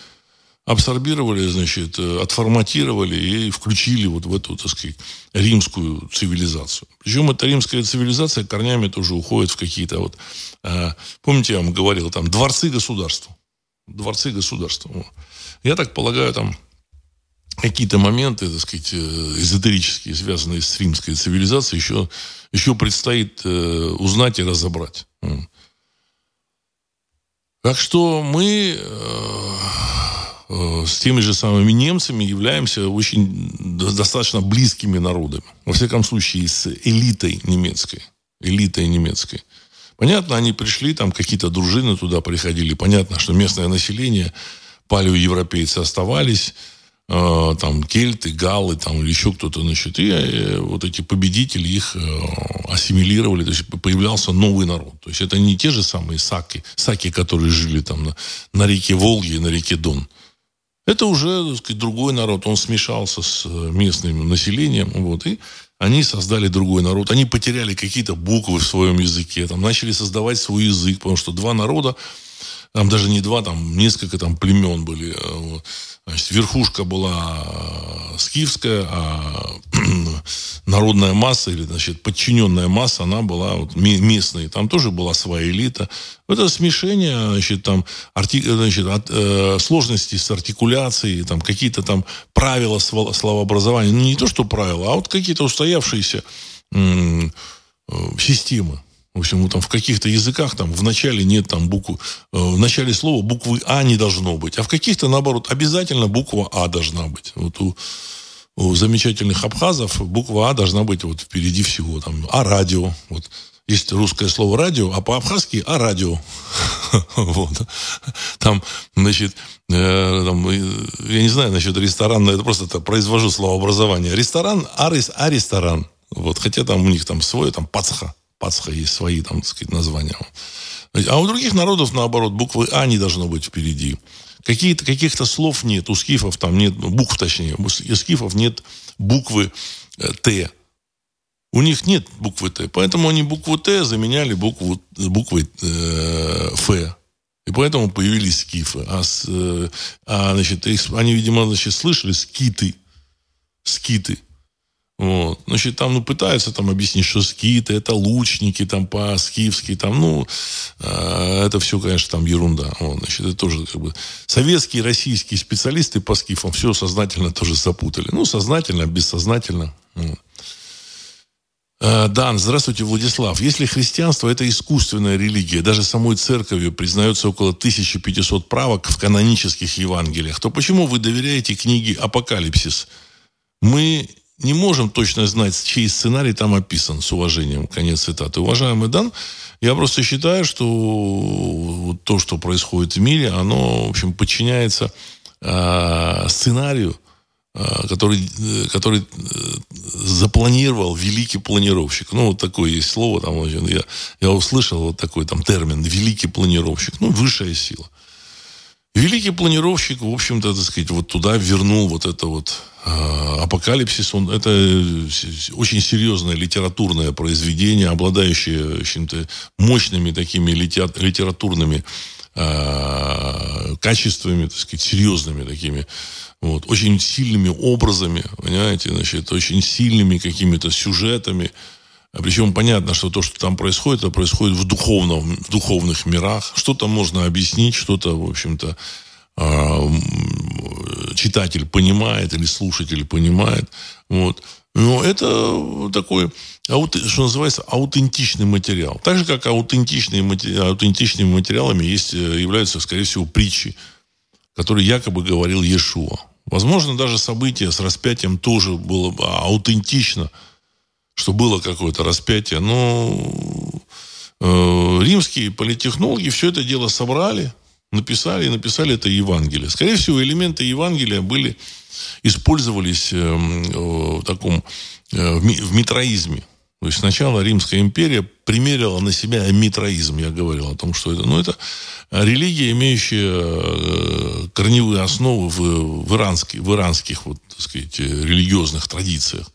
абсорбировали, значит, э, отформатировали и включили вот в эту, так сказать, римскую цивилизацию. Причем эта римская цивилизация корнями тоже уходит в какие-то вот... Э, помните, я вам говорил, там, дворцы государства. Дворцы государства. Я так полагаю, там какие-то моменты, так сказать, э, эзотерические, связанные с римской цивилизацией, еще, еще предстоит э, узнать и разобрать. Так что мы э, с теми же самыми немцами являемся очень достаточно близкими народами. Во всяком случае, с элитой немецкой. Элитой немецкой. Понятно, они пришли, там какие-то дружины туда приходили. Понятно, что местное население, палеоевропейцы оставались там кельты, галлы, там или еще кто-то, значит, и э, вот эти победители их э, ассимилировали, то есть появлялся новый народ. То есть это не те же самые саки, саки, которые жили там на, на реке Волги и на реке Дон. Это уже, так сказать, другой народ. Он смешался с местным населением. Вот, и они создали другой народ. Они потеряли какие-то буквы в своем языке. Там, начали создавать свой язык. Потому что два народа там даже не два, там несколько там племен были. Э, значит, верхушка была э, скифская, а [CLEARS THROAT] народная масса или значит, подчиненная масса, она была вот местной. Там тоже была своя элита. Это смешение, значит, там, арти, значит, от, э, сложности с артикуляцией, там, какие-то там правила словообразования. Ну, не то, что правила, а вот какие-то устоявшиеся э, системы. В общем, там в каких-то языках там в начале нет там буквы, э, в начале слова буквы А не должно быть, а в каких-то наоборот обязательно буква А должна быть. Вот у, у замечательных абхазов буква А должна быть вот впереди всего там А радио, вот есть русское слово радио, а по-абхазски а радио. [LAUGHS] вот. Там, значит, э, там, я не знаю насчет ресторана, это просто это произвожу словообразование. Ресторан, а, а ресторан. Вот, хотя там у них там свое, там пацха. Пасха есть свои, там, так сказать, названия. А у других народов, наоборот, буквы А не должно быть впереди. Какие-то, каких-то слов нет. У скифов там нет, букв точнее, у скифов нет буквы э, Т. У них нет буквы Т. Поэтому они букву Т заменяли букву, буквой э, Ф. И поэтому появились скифы. А, э, а значит, их, они, видимо, значит, слышали скиты. Скиты. Вот. Значит, там ну, пытаются там объяснить, что скиты это лучники там по-скифски, там, ну, э, это все, конечно, там ерунда. Вот, значит, это тоже как бы советские, российские специалисты по скифам все сознательно тоже запутали. Ну, сознательно, бессознательно. Вот. Дан, здравствуйте, Владислав. Если христианство – это искусственная религия, даже самой церковью признается около 1500 правок в канонических Евангелиях, то почему вы доверяете книге «Апокалипсис»? Мы не можем точно знать, чей сценарий там описан, с уважением. Конец цитаты. Уважаемый Дан, я просто считаю, что то, что происходит в мире, оно, в общем, подчиняется э, сценарию, э, который, который запланировал великий планировщик. Ну, вот такое есть слово, там, я, я услышал вот такой там термин, великий планировщик. Ну, высшая сила. Великий планировщик, в общем-то, так сказать, вот туда вернул вот это вот э, апокалипсис. Он, это очень серьезное литературное произведение, обладающее, в общем-то, мощными такими литературными э, качествами, так сказать, серьезными такими, вот, очень сильными образами, понимаете, значит, очень сильными какими-то сюжетами, причем понятно, что то, что там происходит, это происходит в, духовном, в духовных мирах. Что-то можно объяснить, что-то, в общем-то, а, читатель понимает или слушатель понимает. Вот. Но это такой, что называется, аутентичный материал. Так же, как аутентичные, аутентичными материалами есть, э, являются, скорее всего, притчи, которые якобы говорил Иешуа. Возможно, даже событие с распятием тоже было бы аутентично – что было какое-то распятие. Но э, римские политехнологи все это дело собрали, написали и написали это Евангелие. Скорее всего, элементы Евангелия были, использовались э, э, в таком э, в митроизме. То есть сначала Римская империя примерила на себя митроизм. Я говорил о том, что это, ну, это религия, имеющая э, корневые основы в, в, иранских, в иранских вот, так сказать, религиозных традициях.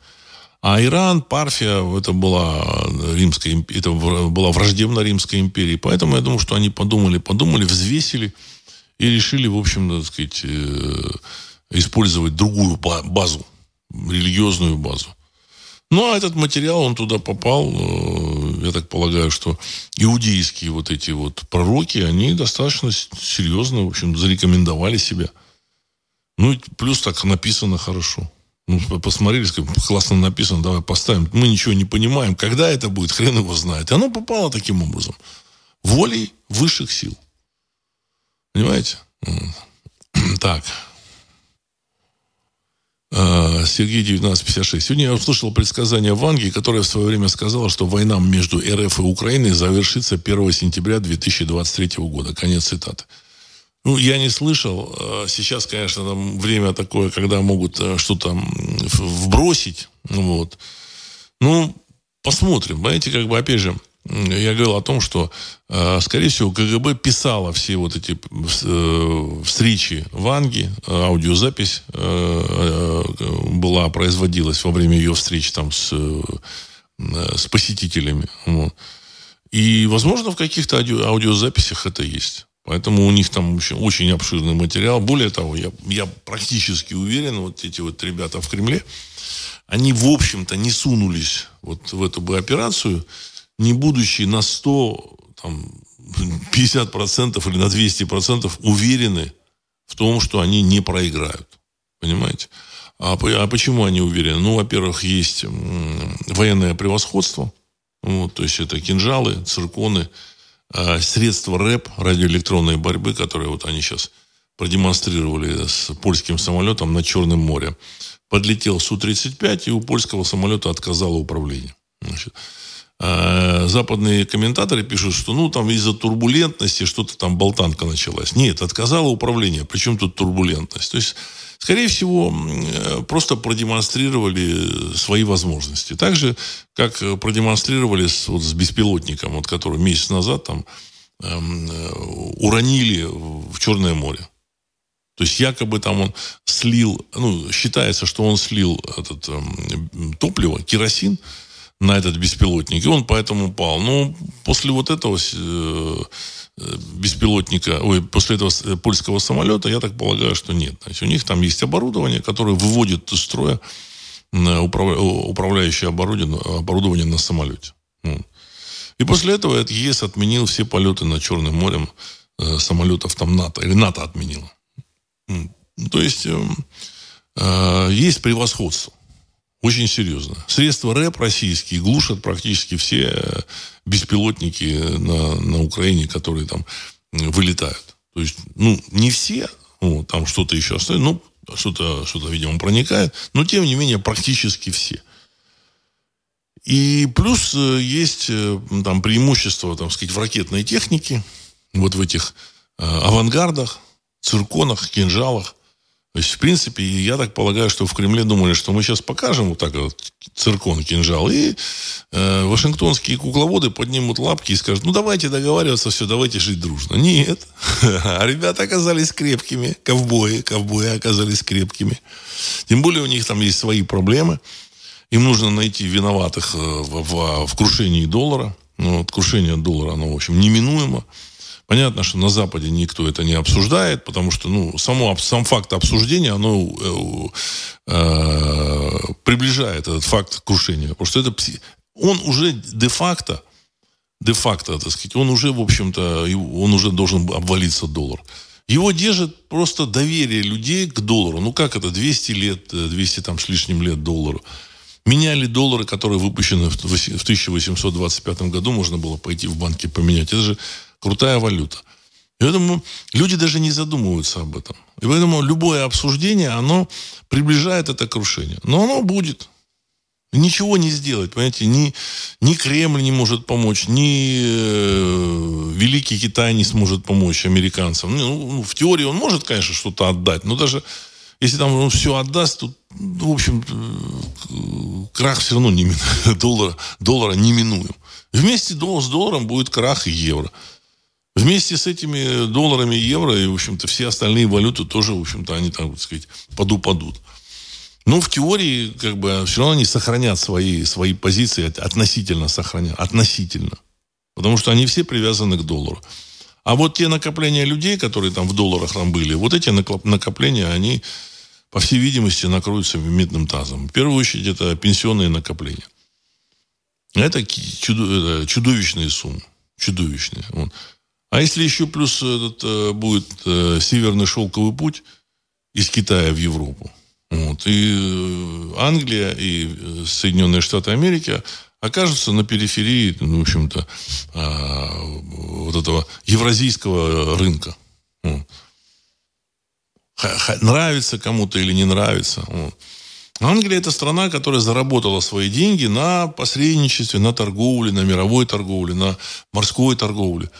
А Иран, Парфия, это была римская, это была враждебна Римской империи. Поэтому я думаю, что они подумали, подумали, взвесили и решили, в общем, так сказать, э, использовать другую базу, религиозную базу. Ну, а этот материал, он туда попал. Э, я так полагаю, что иудейские вот эти вот пророки, они достаточно серьезно, в общем, зарекомендовали себя. Ну, плюс так написано хорошо. Ну, посмотрели, сказали, классно написано, давай поставим. Мы ничего не понимаем. Когда это будет, хрен его знает. И оно попало таким образом. Волей высших сил. Понимаете? [CLEARS THROAT] Так. А, Сергей 1956. Сегодня я услышал предсказание Ванги, которая в свое время сказала, что война между РФ и Украиной завершится 1 сентября 2023 года. Конец цитаты. Ну, я не слышал. А сейчас, конечно, там время такое, когда могут э, что-то вбросить. Вот. Ну, посмотрим. Понимаете, как бы, опять же, я говорил о том, что, э, скорее всего, КГБ писала все вот эти э, встречи Ванги, аудиозапись была, производилась во время ее встречи там с, с посетителями. Вот. И, возможно, в каких-то аудиозаписях это есть. Поэтому у них там очень, очень обширный материал. Более того, я, я практически уверен, вот эти вот ребята в Кремле, они, в общем-то, не сунулись вот в эту бы операцию, не будучи на 100, там, [LAUGHS] 50% или на 200% уверены в том, что они не проиграют. Понимаете? А, а почему они уверены? Ну, во-первых, есть военное превосходство. Вот, то есть это кинжалы, цирконы, средства РЭП, радиоэлектронной борьбы, которые вот они сейчас продемонстрировали с польским самолетом на Черном море подлетел Су-35, и у польского самолета отказало управление. Значит, западные комментаторы пишут, что ну там из-за турбулентности что-то там болтанка началась. Нет, отказало управление. Причем тут турбулентность? То есть, скорее всего, просто продемонстрировали свои возможности. Так же, как продемонстрировали с, вот, с беспилотником, вот, который месяц назад там эм, э, уронили в Черное море. То есть якобы там он слил, ну, считается, что он слил этот, э, топливо, керосин на этот беспилотник, и он поэтому упал. Но после вот этого э, э, беспилотника, ой, после этого э, польского самолета, я так полагаю, что нет. Значит, у них там есть оборудование, которое выводит из строя управля, управляющее оборудование, оборудование на самолете. И после этого ЕС отменил все полеты над Черным морем самолетов там НАТО, или НАТО отменило. То есть э, э, есть превосходство. Очень серьезно. Средства РЭП российские глушат практически все э, беспилотники на, на Украине, которые там вылетают. То есть, ну, не все, ну, там что-то еще остается, ну, что-то, что-то, видимо, проникает, но, тем не менее, практически все. И плюс э, есть там преимущество, там сказать, в ракетной технике, вот в этих э, авангардах, цирконах, кинжалах. То есть, в принципе, я так полагаю, что в Кремле думали, что мы сейчас покажем вот так вот циркон, кинжал, и э, вашингтонские кукловоды поднимут лапки и скажут, ну, давайте договариваться, все, давайте жить дружно. Нет. [LAUGHS] А ребята оказались крепкими, ковбои, ковбои оказались крепкими. Тем более у них там есть свои проблемы. Им нужно найти виноватых э, в, в, в крушении доллара. Ну, вот крушение доллара, оно, в общем, неминуемо. Понятно, что на Западе никто это не обсуждает, потому что ну, само, сам факт обсуждения, оно э, э, приближает этот факт крушения. Потому что это, он уже де-факто, де-факто, так сказать, он уже, в общем-то, он уже должен обвалиться доллар. Его держит просто доверие людей к доллару. Ну как это, 200 лет, 200 там с лишним лет доллару. Меняли доллары, которые выпущены в 1825 году, можно было пойти в банке поменять. Это же крутая валюта. И поэтому люди даже не задумываются об этом. И поэтому любое обсуждение, оно приближает это крушение. Но оно будет. Ничего не сделать, понимаете, ни, ни Кремль не может помочь, ни э, Великий Китай не сможет помочь американцам. Ну, ну в теории он может, конечно, что-то отдать, но даже если там он все отдаст, то, в общем, крах все равно не, [LAUGHS] доллара, доллара неминуем. Вместе с долларом будет крах и евро. Вместе с этими долларами, евро и, в общем-то, все остальные валюты тоже, в общем-то, они, там, так сказать, паду-падут. Но в теории, как бы, все равно они сохранят свои, свои позиции, относительно сохранят, относительно. Потому что они все привязаны к доллару. А вот те накопления людей, которые там в долларах там были, вот эти накопления, они, по всей видимости, накроются медным тазом. В первую очередь, это пенсионные накопления. Это чудовищные суммы. Чудовищные. Вот. А если еще плюс этот, э, будет э, северный шелковый путь из Китая в Европу, вот, и э, Англия, и Соединенные Штаты Америки окажутся на периферии, ну, в общем-то, а, вот этого евразийского рынка. Вот. Нравится кому-то или не нравится. Вот. Англия – это страна, которая заработала свои деньги на посредничестве, на торговле, на мировой торговле, на морской торговле.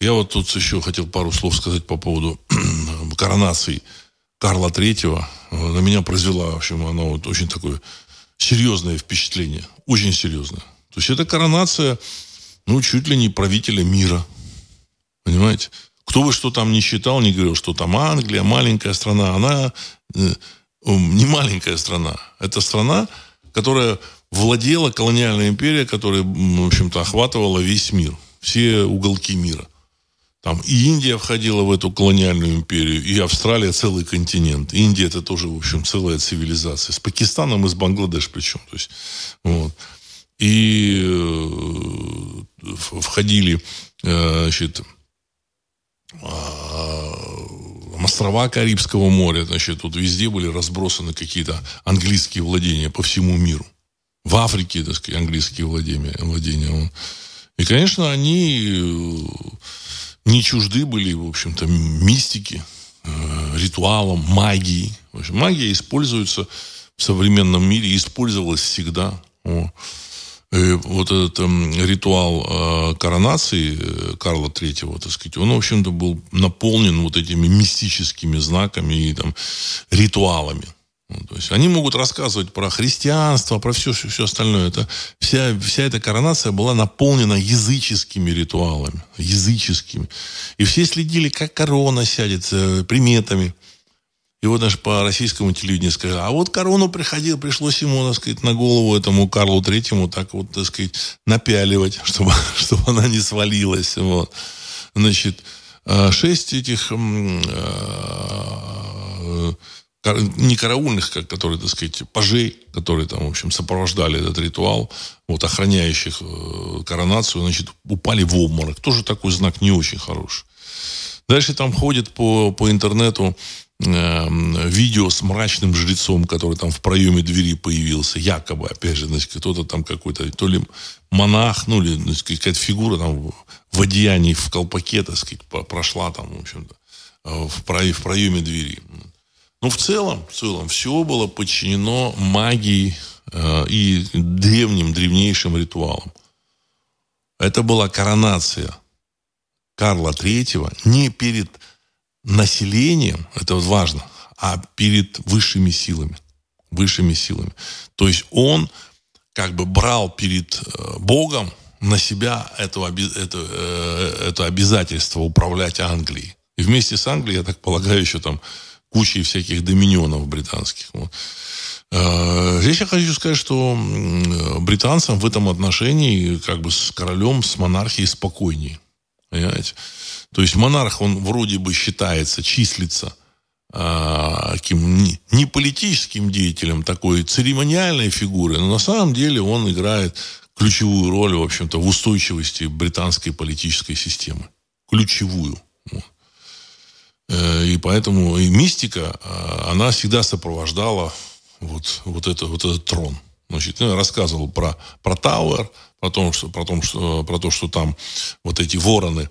Я вот тут еще хотел пару слов сказать по поводу [CLEARS THROAT] коронации Карла Третьего. На меня произвела, в общем, она вот очень такое серьезное впечатление. Очень серьезное. То есть эта коронация, ну, чуть ли не правителя мира. Понимаете? Кто бы что там не считал, не говорил, что там Англия, маленькая страна, она э, не маленькая страна. Это страна, которая владела колониальная империя, которая, в общем-то, охватывала весь мир, все уголки мира. Там и Индия входила в эту колониальную империю, и Австралия целый континент. Индия это тоже, в общем, целая цивилизация. С Пакистаном и с Бангладеш причем. То есть, вот. И э, входили, э, значит, э, острова Карибского моря, значит, тут везде были разбросаны какие-то английские владения по всему миру. В Африке, так сказать, английские владения. владения. И, конечно, они не чужды были, в общем-то, мистики, э, ритуалам, магии. В общем, магия используется в современном мире, использовалась всегда. И вот этот э, ритуал э, коронации э, Карла III, так сказать, он, в общем-то, был наполнен вот этими мистическими знаками и там, ритуалами. Ну, то есть они могут рассказывать про христианство, про все, все, остальное. Это, вся, вся эта коронация была наполнена языческими ритуалами. Языческими. И все следили, как корона сядет, э, приметами. И вот даже по российскому телевидению сказали, а вот корону приходил, пришлось ему, так сказать, на голову этому Карлу Третьему так вот, так сказать, напяливать, [LAUGHS] чтобы, чтобы она не свалилась. Вот. Значит, э, шесть этих э, не караульных, которые, так сказать, пажей, которые там, в общем, сопровождали этот ритуал, вот, охраняющих э, коронацию, значит, упали в обморок. Тоже такой знак не очень хороший. Дальше там ходит по, по интернету э, видео с мрачным жрецом, который там в проеме двери появился, якобы, опять же, значит, кто-то там какой-то, то ли монах, ну, или, значит, какая-то фигура там в одеянии, в колпаке, так сказать, прошла там, в общем-то, э, в, в проеме двери. Ну, в целом, в целом, все было подчинено магии э, и древним, древнейшим ритуалам. Это была коронация Карла Третьего не перед населением, это важно, а перед высшими силами. Высшими силами. То есть он как бы брал перед э, Богом на себя это, это, э, это обязательство управлять Англией. И вместе с Англией, я так полагаю, еще там кучей всяких доминионов британских. Вот. А, здесь я хочу сказать, что британцам в этом отношении как бы с королем, с монархией спокойнее. Понимаете? То есть монарх, он вроде бы считается, числится а, каким не, не политическим деятелем, такой церемониальной фигурой, но на самом деле он играет ключевую роль, в общем-то, в устойчивости британской политической системы. Ключевую. Э, и поэтому и мистика, а, она всегда сопровождала вот, вот, это, вот этот трон. Значит, я рассказывал про, про Тауэр, про, то, что, про, том, что, про то, что там вот эти вороны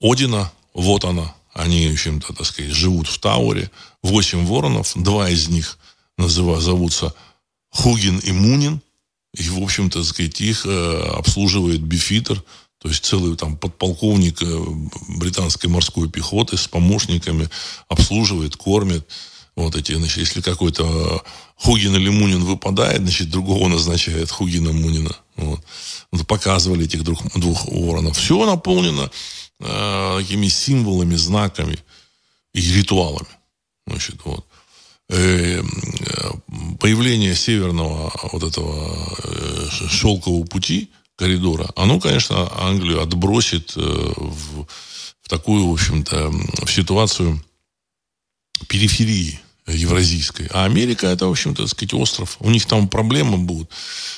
Одина, вот она, они, в общем-то, так сказать, живут в Тауэре. Восемь воронов, два из них называют, зовутся Хугин и Мунин. И, в общем-то, так сказать, их э, обслуживает бифитер – то есть целый там подполковник э, британской морской пехоты с помощниками обслуживает, кормит. Вот эти, значит, если какой-то Хугин или Мунин выпадает, значит, другого назначает Хугина Мунина. Вот. показывали этих двух, двух воронов. Все наполнено э, такими символами, знаками и ритуалами. Значит, вот. Э, появление северного вот этого э, шелкового пути – коридора, оно, конечно, Англию отбросит э, в, в такую, в общем-то, в ситуацию периферии евразийской. А Америка это, в общем-то, сказать, остров. У них там проблемы будут.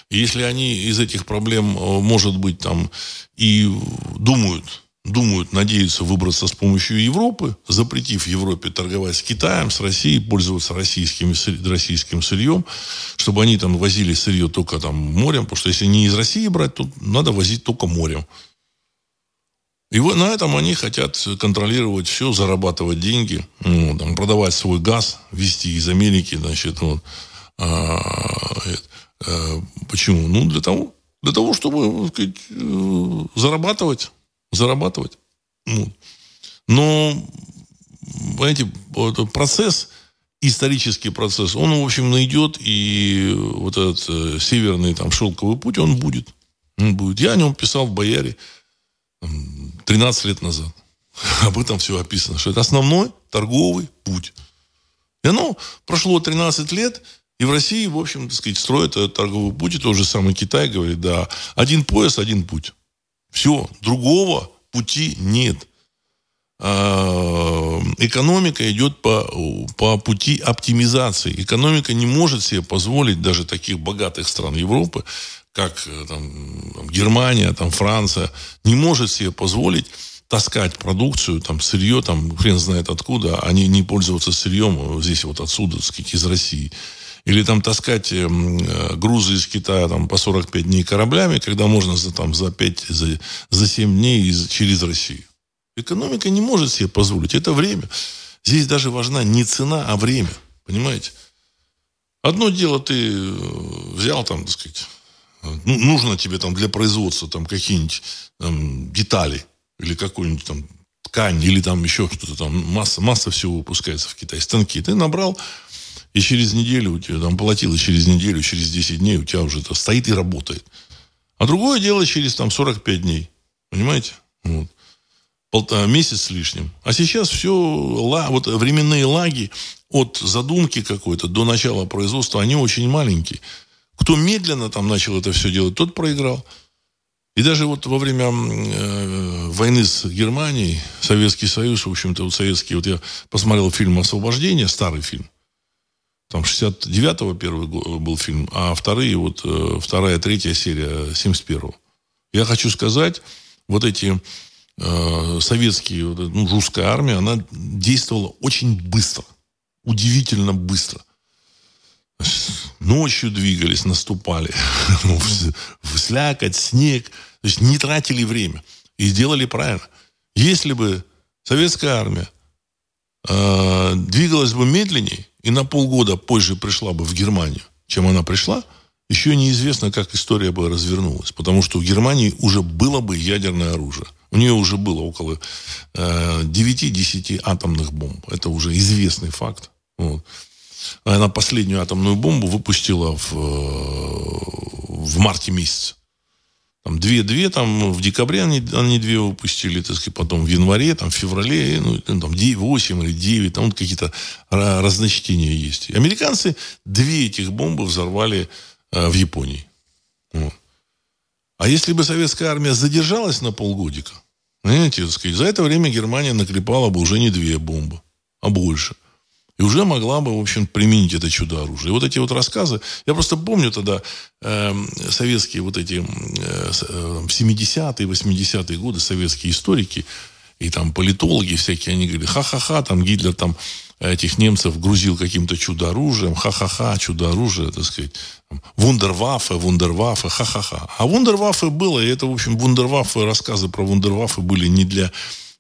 Если они из этих проблем, э, может быть, там и думают думают, надеются выбраться с помощью Европы, запретив Европе торговать с Китаем, с Россией, пользоваться российским, российским сырьем, чтобы они там возили сырье только там морем, потому что если не из России брать, то надо возить только морем. И вот на этом они хотят контролировать все, зарабатывать деньги, ну, там, продавать свой газ, везти из Америки, значит, вот. А, а, почему? Ну, для того, для того, чтобы сказать, э, зарабатывать зарабатывать. Ну. Но, понимаете, процесс, исторический процесс, он, в общем, найдет, и вот этот э, северный там шелковый путь, он будет. Он будет. Я о нем писал в «Бояре» 13 лет назад. [LAUGHS] Об этом все описано, что это основной торговый путь. И оно прошло 13 лет, и в России, в общем, так сказать, строят этот торговый путь. И тот же самый Китай говорит, да, один пояс, один путь. Все, другого пути нет. А, экономика идет по, по пути оптимизации. Экономика не может себе позволить даже таких богатых стран Европы, как э, там, Германия, там, Франция, не может себе позволить таскать продукцию, там, сырье, там, хрен знает откуда, а не, не пользоваться сырьем здесь вот отсюда, так сказать, из России. Или там таскать э, грузы из Китая там, по 45 дней кораблями, когда можно за, там, за 5, за, за 7 дней из, через Россию. Экономика не может себе позволить. Это время. Здесь даже важна не цена, а время. Понимаете? Одно дело ты э, взял там, так сказать, ну, нужно тебе там для производства там какие-нибудь там, детали или какую-нибудь там ткань или там еще что-то там масса масса всего выпускается в Китае станки ты набрал и через неделю у тебя там платил, и через неделю, через 10 дней у тебя уже это стоит и работает. А другое дело через там 45 дней. Понимаете? Вот. Полтора, месяц с лишним. А сейчас все, вот временные лаги от задумки какой-то до начала производства, они очень маленькие. Кто медленно там начал это все делать, тот проиграл. И даже вот во время э, войны с Германией, Советский Союз, в общем-то, вот советский, вот я посмотрел фильм «Освобождение», старый фильм, там 69-го первый был фильм, а вторые, вот э, вторая, третья серия 71-го. Я хочу сказать, вот эти э, советские, ну, русская армия, она действовала очень быстро. Удивительно быстро. Ночью двигались, наступали. [LAUGHS] Слякоть, снег. То есть не тратили время. И делали правильно. Если бы советская армия э, двигалась бы медленнее, и на полгода позже пришла бы в Германию, чем она пришла, еще неизвестно, как история бы развернулась. Потому что у Германии уже было бы ядерное оружие. У нее уже было около э, 9-10 атомных бомб. Это уже известный факт. Вот. Она последнюю атомную бомбу выпустила в, э, в марте месяце. Там две-две, там в декабре они, они две выпустили, так сказать, потом в январе, там в феврале, ну, там 8 или 9, там вот какие-то разночтения есть. Американцы две этих бомбы взорвали э, в Японии. Вот. А если бы советская армия задержалась на полгодика, понимаете, так сказать, за это время Германия наклепала бы уже не две бомбы, а больше и уже могла бы, в общем, применить это чудо-оружие. И вот эти вот рассказы, я просто помню тогда э, советские вот эти э, 70-е, 80-е годы советские историки и там политологи всякие, они говорили, ха-ха-ха, там Гитлер там этих немцев грузил каким-то чудо-оружием, ха-ха-ха, чудо-оружие, так сказать, вундерваффе, вундерваффе, ха-ха-ха. А вундерваффе было, и это, в общем, вундерваффе, рассказы про вундерваффе были не для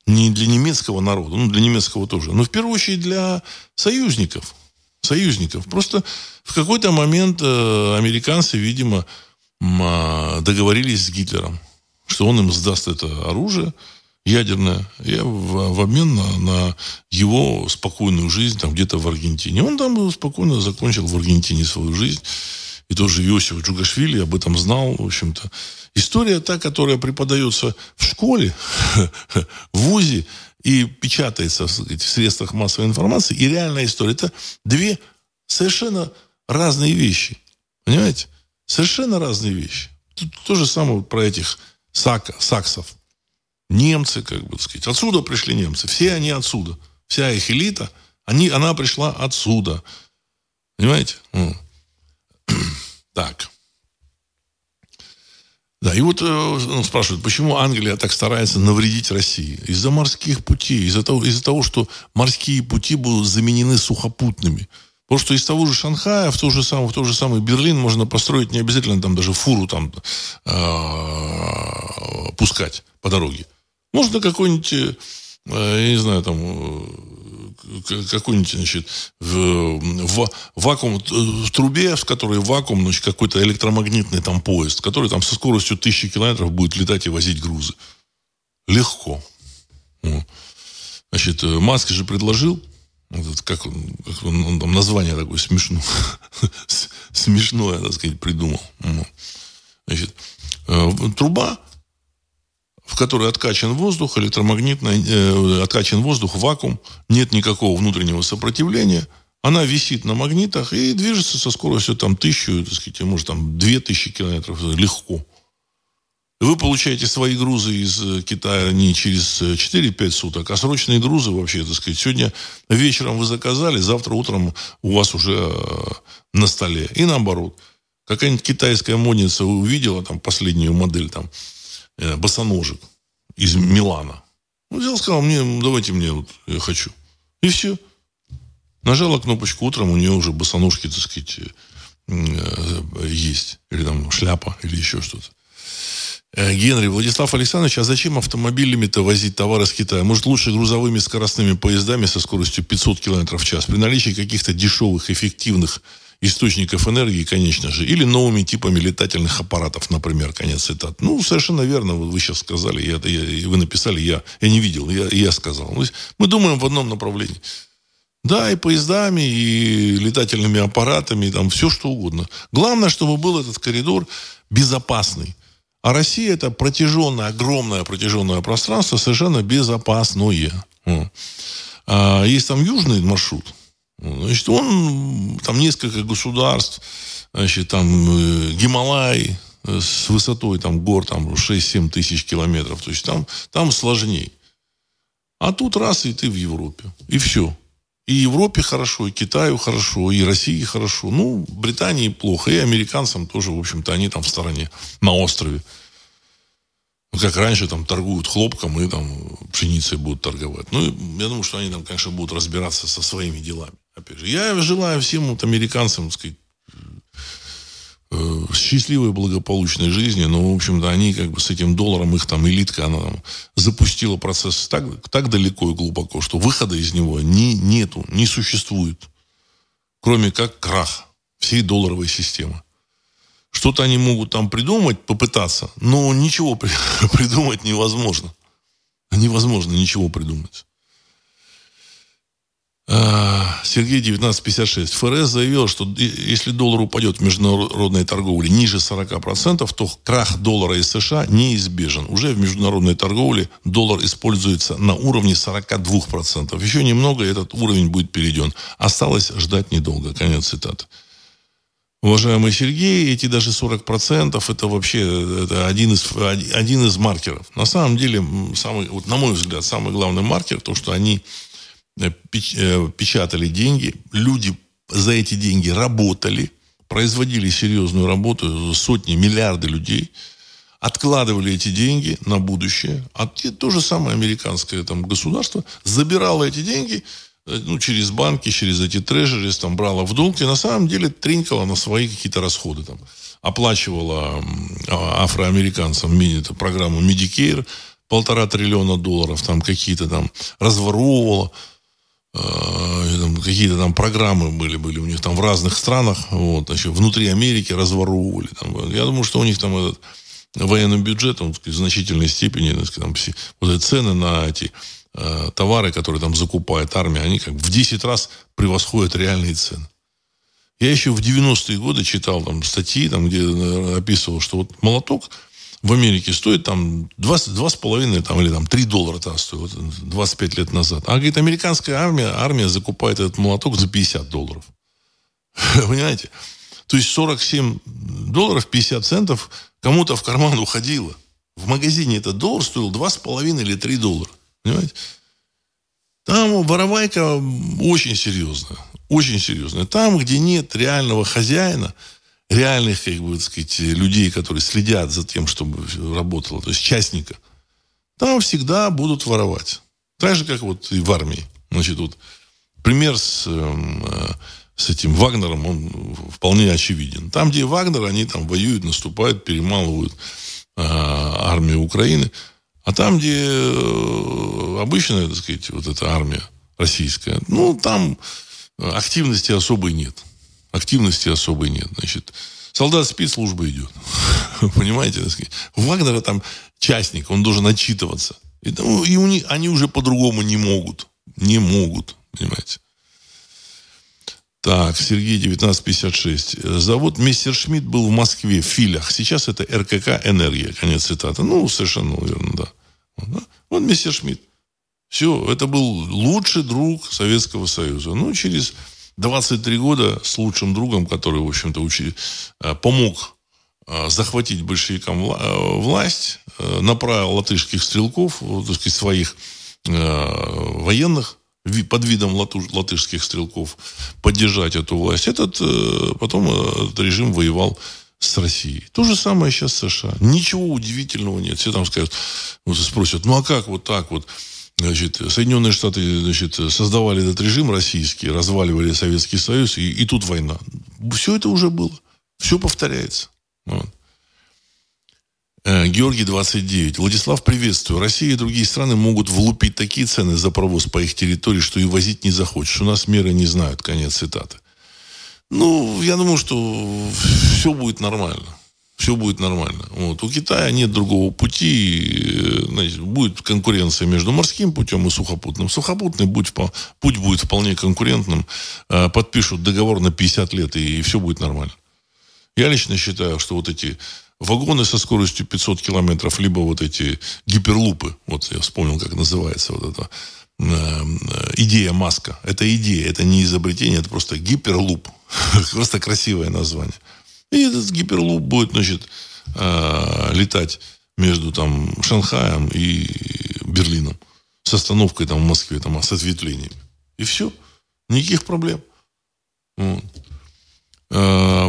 не для немецкого народа, ну, для немецкого тоже, но в первую очередь для союзников. Союзников. Просто в какой-то момент э, американцы, видимо, э, договорились с Гитлером, что он им сдаст это оружие ядерное и в, в обмен на, на его спокойную жизнь там где-то в Аргентине. Он там спокойно закончил в Аргентине свою жизнь. И тоже Иосиф Джугашвили об этом знал, в общем-то. История та, которая преподается в школе, [LAUGHS] в ВУЗе и печатается в средствах массовой информации, и реальная история. Это две совершенно разные вещи. Понимаете? Совершенно разные вещи. Тут то же самое про этих сак, саксов. Немцы, как бы сказать. Отсюда пришли немцы. Все они отсюда. Вся их элита, они, она пришла отсюда. Понимаете? [CLEARS THROAT] Так. Да, и вот он ну, спрашивает, почему Англия так старается навредить России? Из-за морских путей, из-за того, из-за того, что морские пути будут заменены сухопутными. Потому что из того же Шанхая в, то же самое, в тот же самый Берлин можно построить не обязательно там даже фуру там э, пускать по дороге. Можно какой-нибудь, э, я не знаю, там какой-нибудь, значит, в, в вакуум, в трубе, в которой вакуум, значит, какой-то электромагнитный там поезд, который там со скоростью тысячи километров будет летать и возить грузы. Легко. Значит, э, Маск же предложил, как он, как он, он там название такое смешное, [LAUGHS] смешное, так сказать, придумал. Значит, Э, труба, в которой откачан воздух, электромагнитный, э, откачан воздух, вакуум, нет никакого внутреннего сопротивления, она висит на магнитах и движется со скоростью там тысячу, так сказать, может там две тысячи километров легко. Вы получаете свои грузы из э, Китая не через 4-5 суток, а срочные грузы вообще, так сказать, сегодня вечером вы заказали, завтра утром у вас уже на столе. И наоборот. Какая-нибудь китайская модница увидела там последнюю модель там э, босоножек из Милана. Ну, взял, сказал, мне, давайте мне, вот, я хочу. И все. Нажала кнопочку утром, у нее уже босоножки, так сказать, э, есть. Или там шляпа, или еще что-то. Э, Генри, Владислав Александрович, а зачем автомобилями-то возить товары с Китая? Может, лучше грузовыми скоростными поездами со скоростью 500 км в час? При наличии каких-то дешевых, эффективных источников энергии, конечно же, или новыми типами летательных аппаратов, например, конец цитат. Ну, совершенно верно, вот вы сейчас сказали, я, я, вы написали, я, я не видел, я, я сказал. Мы думаем в одном направлении. Да, и поездами, и летательными аппаратами, и там все что угодно. Главное, чтобы был этот коридор безопасный. А Россия это протяженное, огромное протяженное пространство, совершенно безопасное. А есть там южный маршрут, Значит, он, там несколько государств, значит, там э, Гималай э, с высотой там гор там 6-7 тысяч километров. То есть там, там сложнее. А тут раз, и ты в Европе. И все. И Европе хорошо, и Китаю хорошо, и России хорошо. Ну, Британии плохо, и американцам тоже, в общем-то, они там в стороне, на острове. Ну, как раньше там торгуют хлопком и там пшеницей будут торговать. Ну, я думаю, что они там, конечно, будут разбираться со своими делами. Опять же, я желаю всем вот американцам, так сказать, э, счастливой, благополучной жизни, но, в общем-то, они как бы с этим долларом, их там элитка, она там запустила процесс так, так далеко и глубоко, что выхода из него не, нету, не существует, кроме как крах всей долларовой системы. Что-то они могут там придумать, попытаться, но ничего [LAUGHS] придумать невозможно. Невозможно ничего придумать. Сергей 1956. ФРС заявил, что если доллар упадет в международной торговле ниже 40%, то крах доллара из США неизбежен. Уже в международной торговле доллар используется на уровне 42%. Еще немного, и этот уровень будет перейден. Осталось ждать недолго. Конец цитаты. Уважаемый Сергей, эти даже 40% это вообще это один, из, один из маркеров. На самом деле, самый, вот на мой взгляд, самый главный маркер, то, что они печатали деньги, люди за эти деньги работали, производили серьезную работу, сотни, миллиарды людей, откладывали эти деньги на будущее, а то же самое американское там, государство забирало эти деньги э, ну, через банки, через эти трежерис, там, брало в долг, и на самом деле тринкало на свои какие-то расходы. Там, оплачивала а, афроамериканцам программу Medicare, полтора триллиона долларов, там какие-то там разворовывала. Э, какие-то там программы были, были у них там в разных странах, вот, значит, внутри Америки разворовывали. Там. Я думаю, что у них там этот военный бюджет, он в значительной степени, сказать, там, вот эти цены на эти э, товары, которые там закупает армия, они как в 10 раз превосходят реальные цены. Я еще в 90-е годы читал там статьи, там, где описывал, что вот молоток в Америке стоит там 2,5 там, или там 3 доллара там стоит 25 лет назад. А, говорит, американская армия, армия закупает этот молоток за 50 долларов. [LAUGHS] Понимаете? То есть 47 долларов 50 центов кому-то в карман уходило. В магазине этот доллар стоил 2,5 или 3 доллара. Понимаете? Там воровайка очень серьезная. Очень серьезная. Там, где нет реального хозяина – реальных, как бы, так сказать, людей, которые следят за тем, чтобы работало, то есть частника, там всегда будут воровать. Так же, как вот и в армии. Значит, вот пример с, эм, э, с этим Вагнером, он вполне очевиден. Там, где Вагнер, они там воюют, наступают, перемалывают э, армию Украины. А там, где э, обычная, так сказать, вот эта армия российская, ну, там активности особой нет активности особой нет. Значит, солдат спит, служба идет. [LAUGHS] Понимаете? Вагнера там частник, он должен отчитываться. И, ну, и у них, они уже по-другому не могут. Не могут, понимаете. Так, Сергей, 1956. Завод Мессершмитт был в Москве, в Филях. Сейчас это РКК «Энергия». Конец цитаты. Ну, совершенно верно, да. Вот, да? вот Мессершмитт. Все, это был лучший друг Советского Союза. Ну, через 23 года с лучшим другом, который, в общем-то, учи, э, помог э, захватить большевикам э, власть, направил латышских стрелков, так сказать, своих военных под видом латышских стрелков поддержать эту власть. Этот потом этот режим воевал с Россией. То же самое сейчас США. Ничего удивительного нет. Все там скажут, спросят, ну а как вот так вот? Значит, Соединенные Штаты значит, создавали этот режим российский, разваливали Советский Союз, и, и тут война. Все это уже было. Все повторяется. Вот. Э, Георгий 29. Владислав, приветствую. Россия и другие страны могут влупить такие цены за провоз по их территории, что и возить не захочешь. У нас меры не знают. Конец цитаты. Ну, я думаю, что все будет нормально. Все будет нормально. Вот. У Китая нет другого пути. Э, значит, будет конкуренция между морским путем и сухопутным. Сухопутный путь, путь будет вполне конкурентным. Э, подпишут договор на 50 лет, и все будет нормально. Я лично считаю, что вот эти вагоны со скоростью 500 километров, либо вот эти гиперлупы. Вот я вспомнил, как называется вот это э, идея Маска. Это идея, это не изобретение, это просто гиперлуп. [LAUGHS] просто красивое название. И этот гиперлуп будет, значит, э, летать между там Шанхаем и Берлином. С остановкой там в Москве, там, с ответвлениями. И все. Никаких проблем. Вот. Э,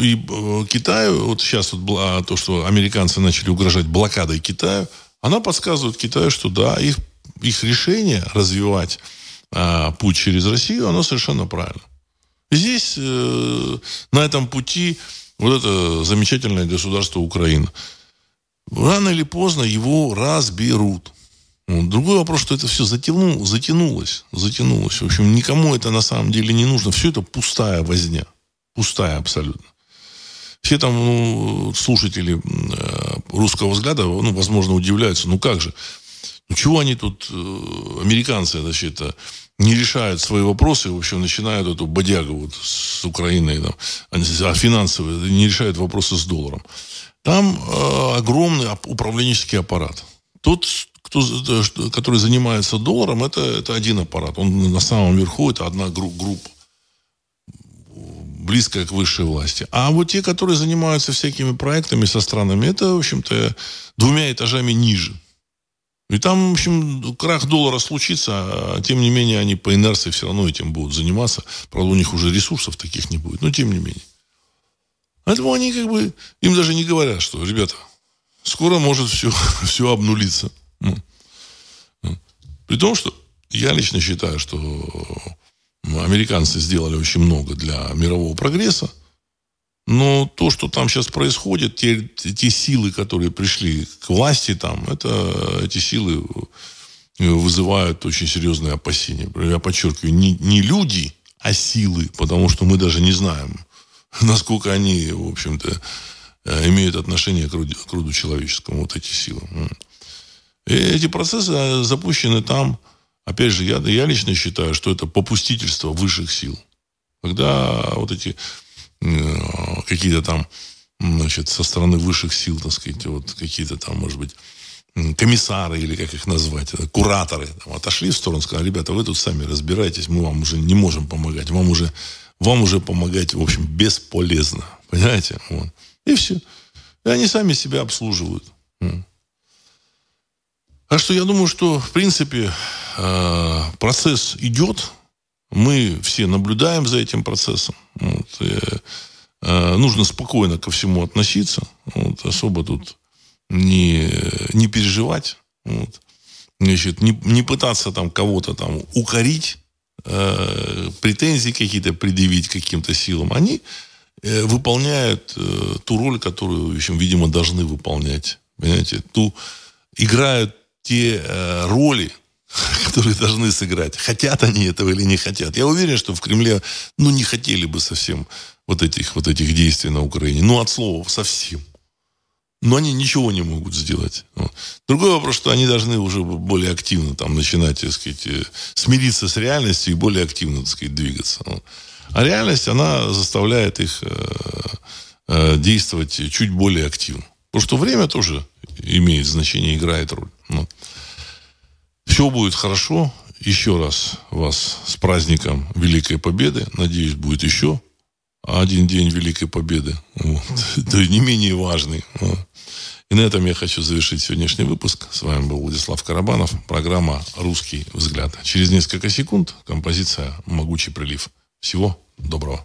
и э, Китаю, вот сейчас вот то, что американцы начали угрожать блокадой Китая, она подсказывает Китаю, что да, их, их решение развивать а, путь через Россию, оно совершенно правильно. Здесь, э, на этом пути, вот это замечательное государство Украина. Рано или поздно его разберут. Другой вопрос, что это все затянул, затянулось, затянулось. В общем, никому это на самом деле не нужно. Все это пустая возня. Пустая абсолютно. Все там ну, слушатели э, русского взгляда, ну, возможно, удивляются. Ну как же? Ну чего они тут, э, американцы, значит, не решают свои вопросы, в общем, начинают эту бодягу вот с Украиной, там, а финансовые, не решают вопросы с долларом. Там э, огромный управленческий аппарат. Тот, кто, э, который занимается долларом, это, это один аппарат. Он на самом верху, это одна группа близкая к высшей власти. А вот те, которые занимаются всякими проектами со странами, это, в общем-то, двумя этажами ниже. И там, в общем, крах доллара случится, а тем не менее они по инерции все равно этим будут заниматься. Правда, у них уже ресурсов таких не будет, но тем не менее. Поэтому они как бы, им даже не говорят, что, ребята, скоро может все, [LAUGHS] все обнулиться. Ну. При том, что я лично считаю, что американцы сделали очень много для мирового прогресса. Но то, что там сейчас происходит, те, те силы, которые пришли к власти там, это, эти силы вызывают очень серьезные опасения. Я подчеркиваю, не, не люди, а силы, потому что мы даже не знаем, [LAUGHS] насколько они, в общем-то, э, имеют отношение к роду, к роду человеческому, вот эти силы. И эти процессы запущены там, Опять же, я, я лично считаю, что это попустительство высших сил. Когда вот эти э, какие-то там, значит, со стороны высших сил, так сказать, вот какие-то там, может быть, комиссары или как их назвать, кураторы там, отошли в сторону, сказали, ребята, вы тут сами разбирайтесь, мы вам уже не можем помогать, вам уже, вам уже помогать, в общем, бесполезно. Понимаете? Вот. И все. И они сами себя обслуживают. Так что я думаю, что, в принципе, э, процесс идет. Мы все наблюдаем за этим процессом. Вот, и, э, нужно спокойно ко всему относиться. Вот, особо тут не, не переживать. Вот. Значит, не, не пытаться там кого-то там укорить, э, претензии какие-то предъявить каким-то силам. Они э, выполняют э, ту роль, которую, в общем, видимо, должны выполнять. Понимаете? Ту, играют те э, роли, [LAUGHS] которые должны сыграть. Хотят они этого или не хотят. Я уверен, что в Кремле, ну, не хотели бы совсем вот этих, вот этих действий на Украине. Ну, от слова совсем. но они ничего не могут сделать. Другой вопрос, что они должны уже более активно там начинать, так сказать, э, смириться с реальностью и более активно, так сказать, двигаться. А реальность, она заставляет их э, э, действовать чуть более активно. Потому что время тоже имеет значение, играет роль. Все будет хорошо. Еще раз вас с праздником Великой Победы. Надеюсь, будет еще один день Великой Победы. Вот. [LAUGHS] Это не менее важный. И на этом я хочу завершить сегодняшний выпуск. С вами был Владислав Карабанов. Программа «Русский взгляд». Через несколько секунд композиция «Могучий прилив». Всего доброго.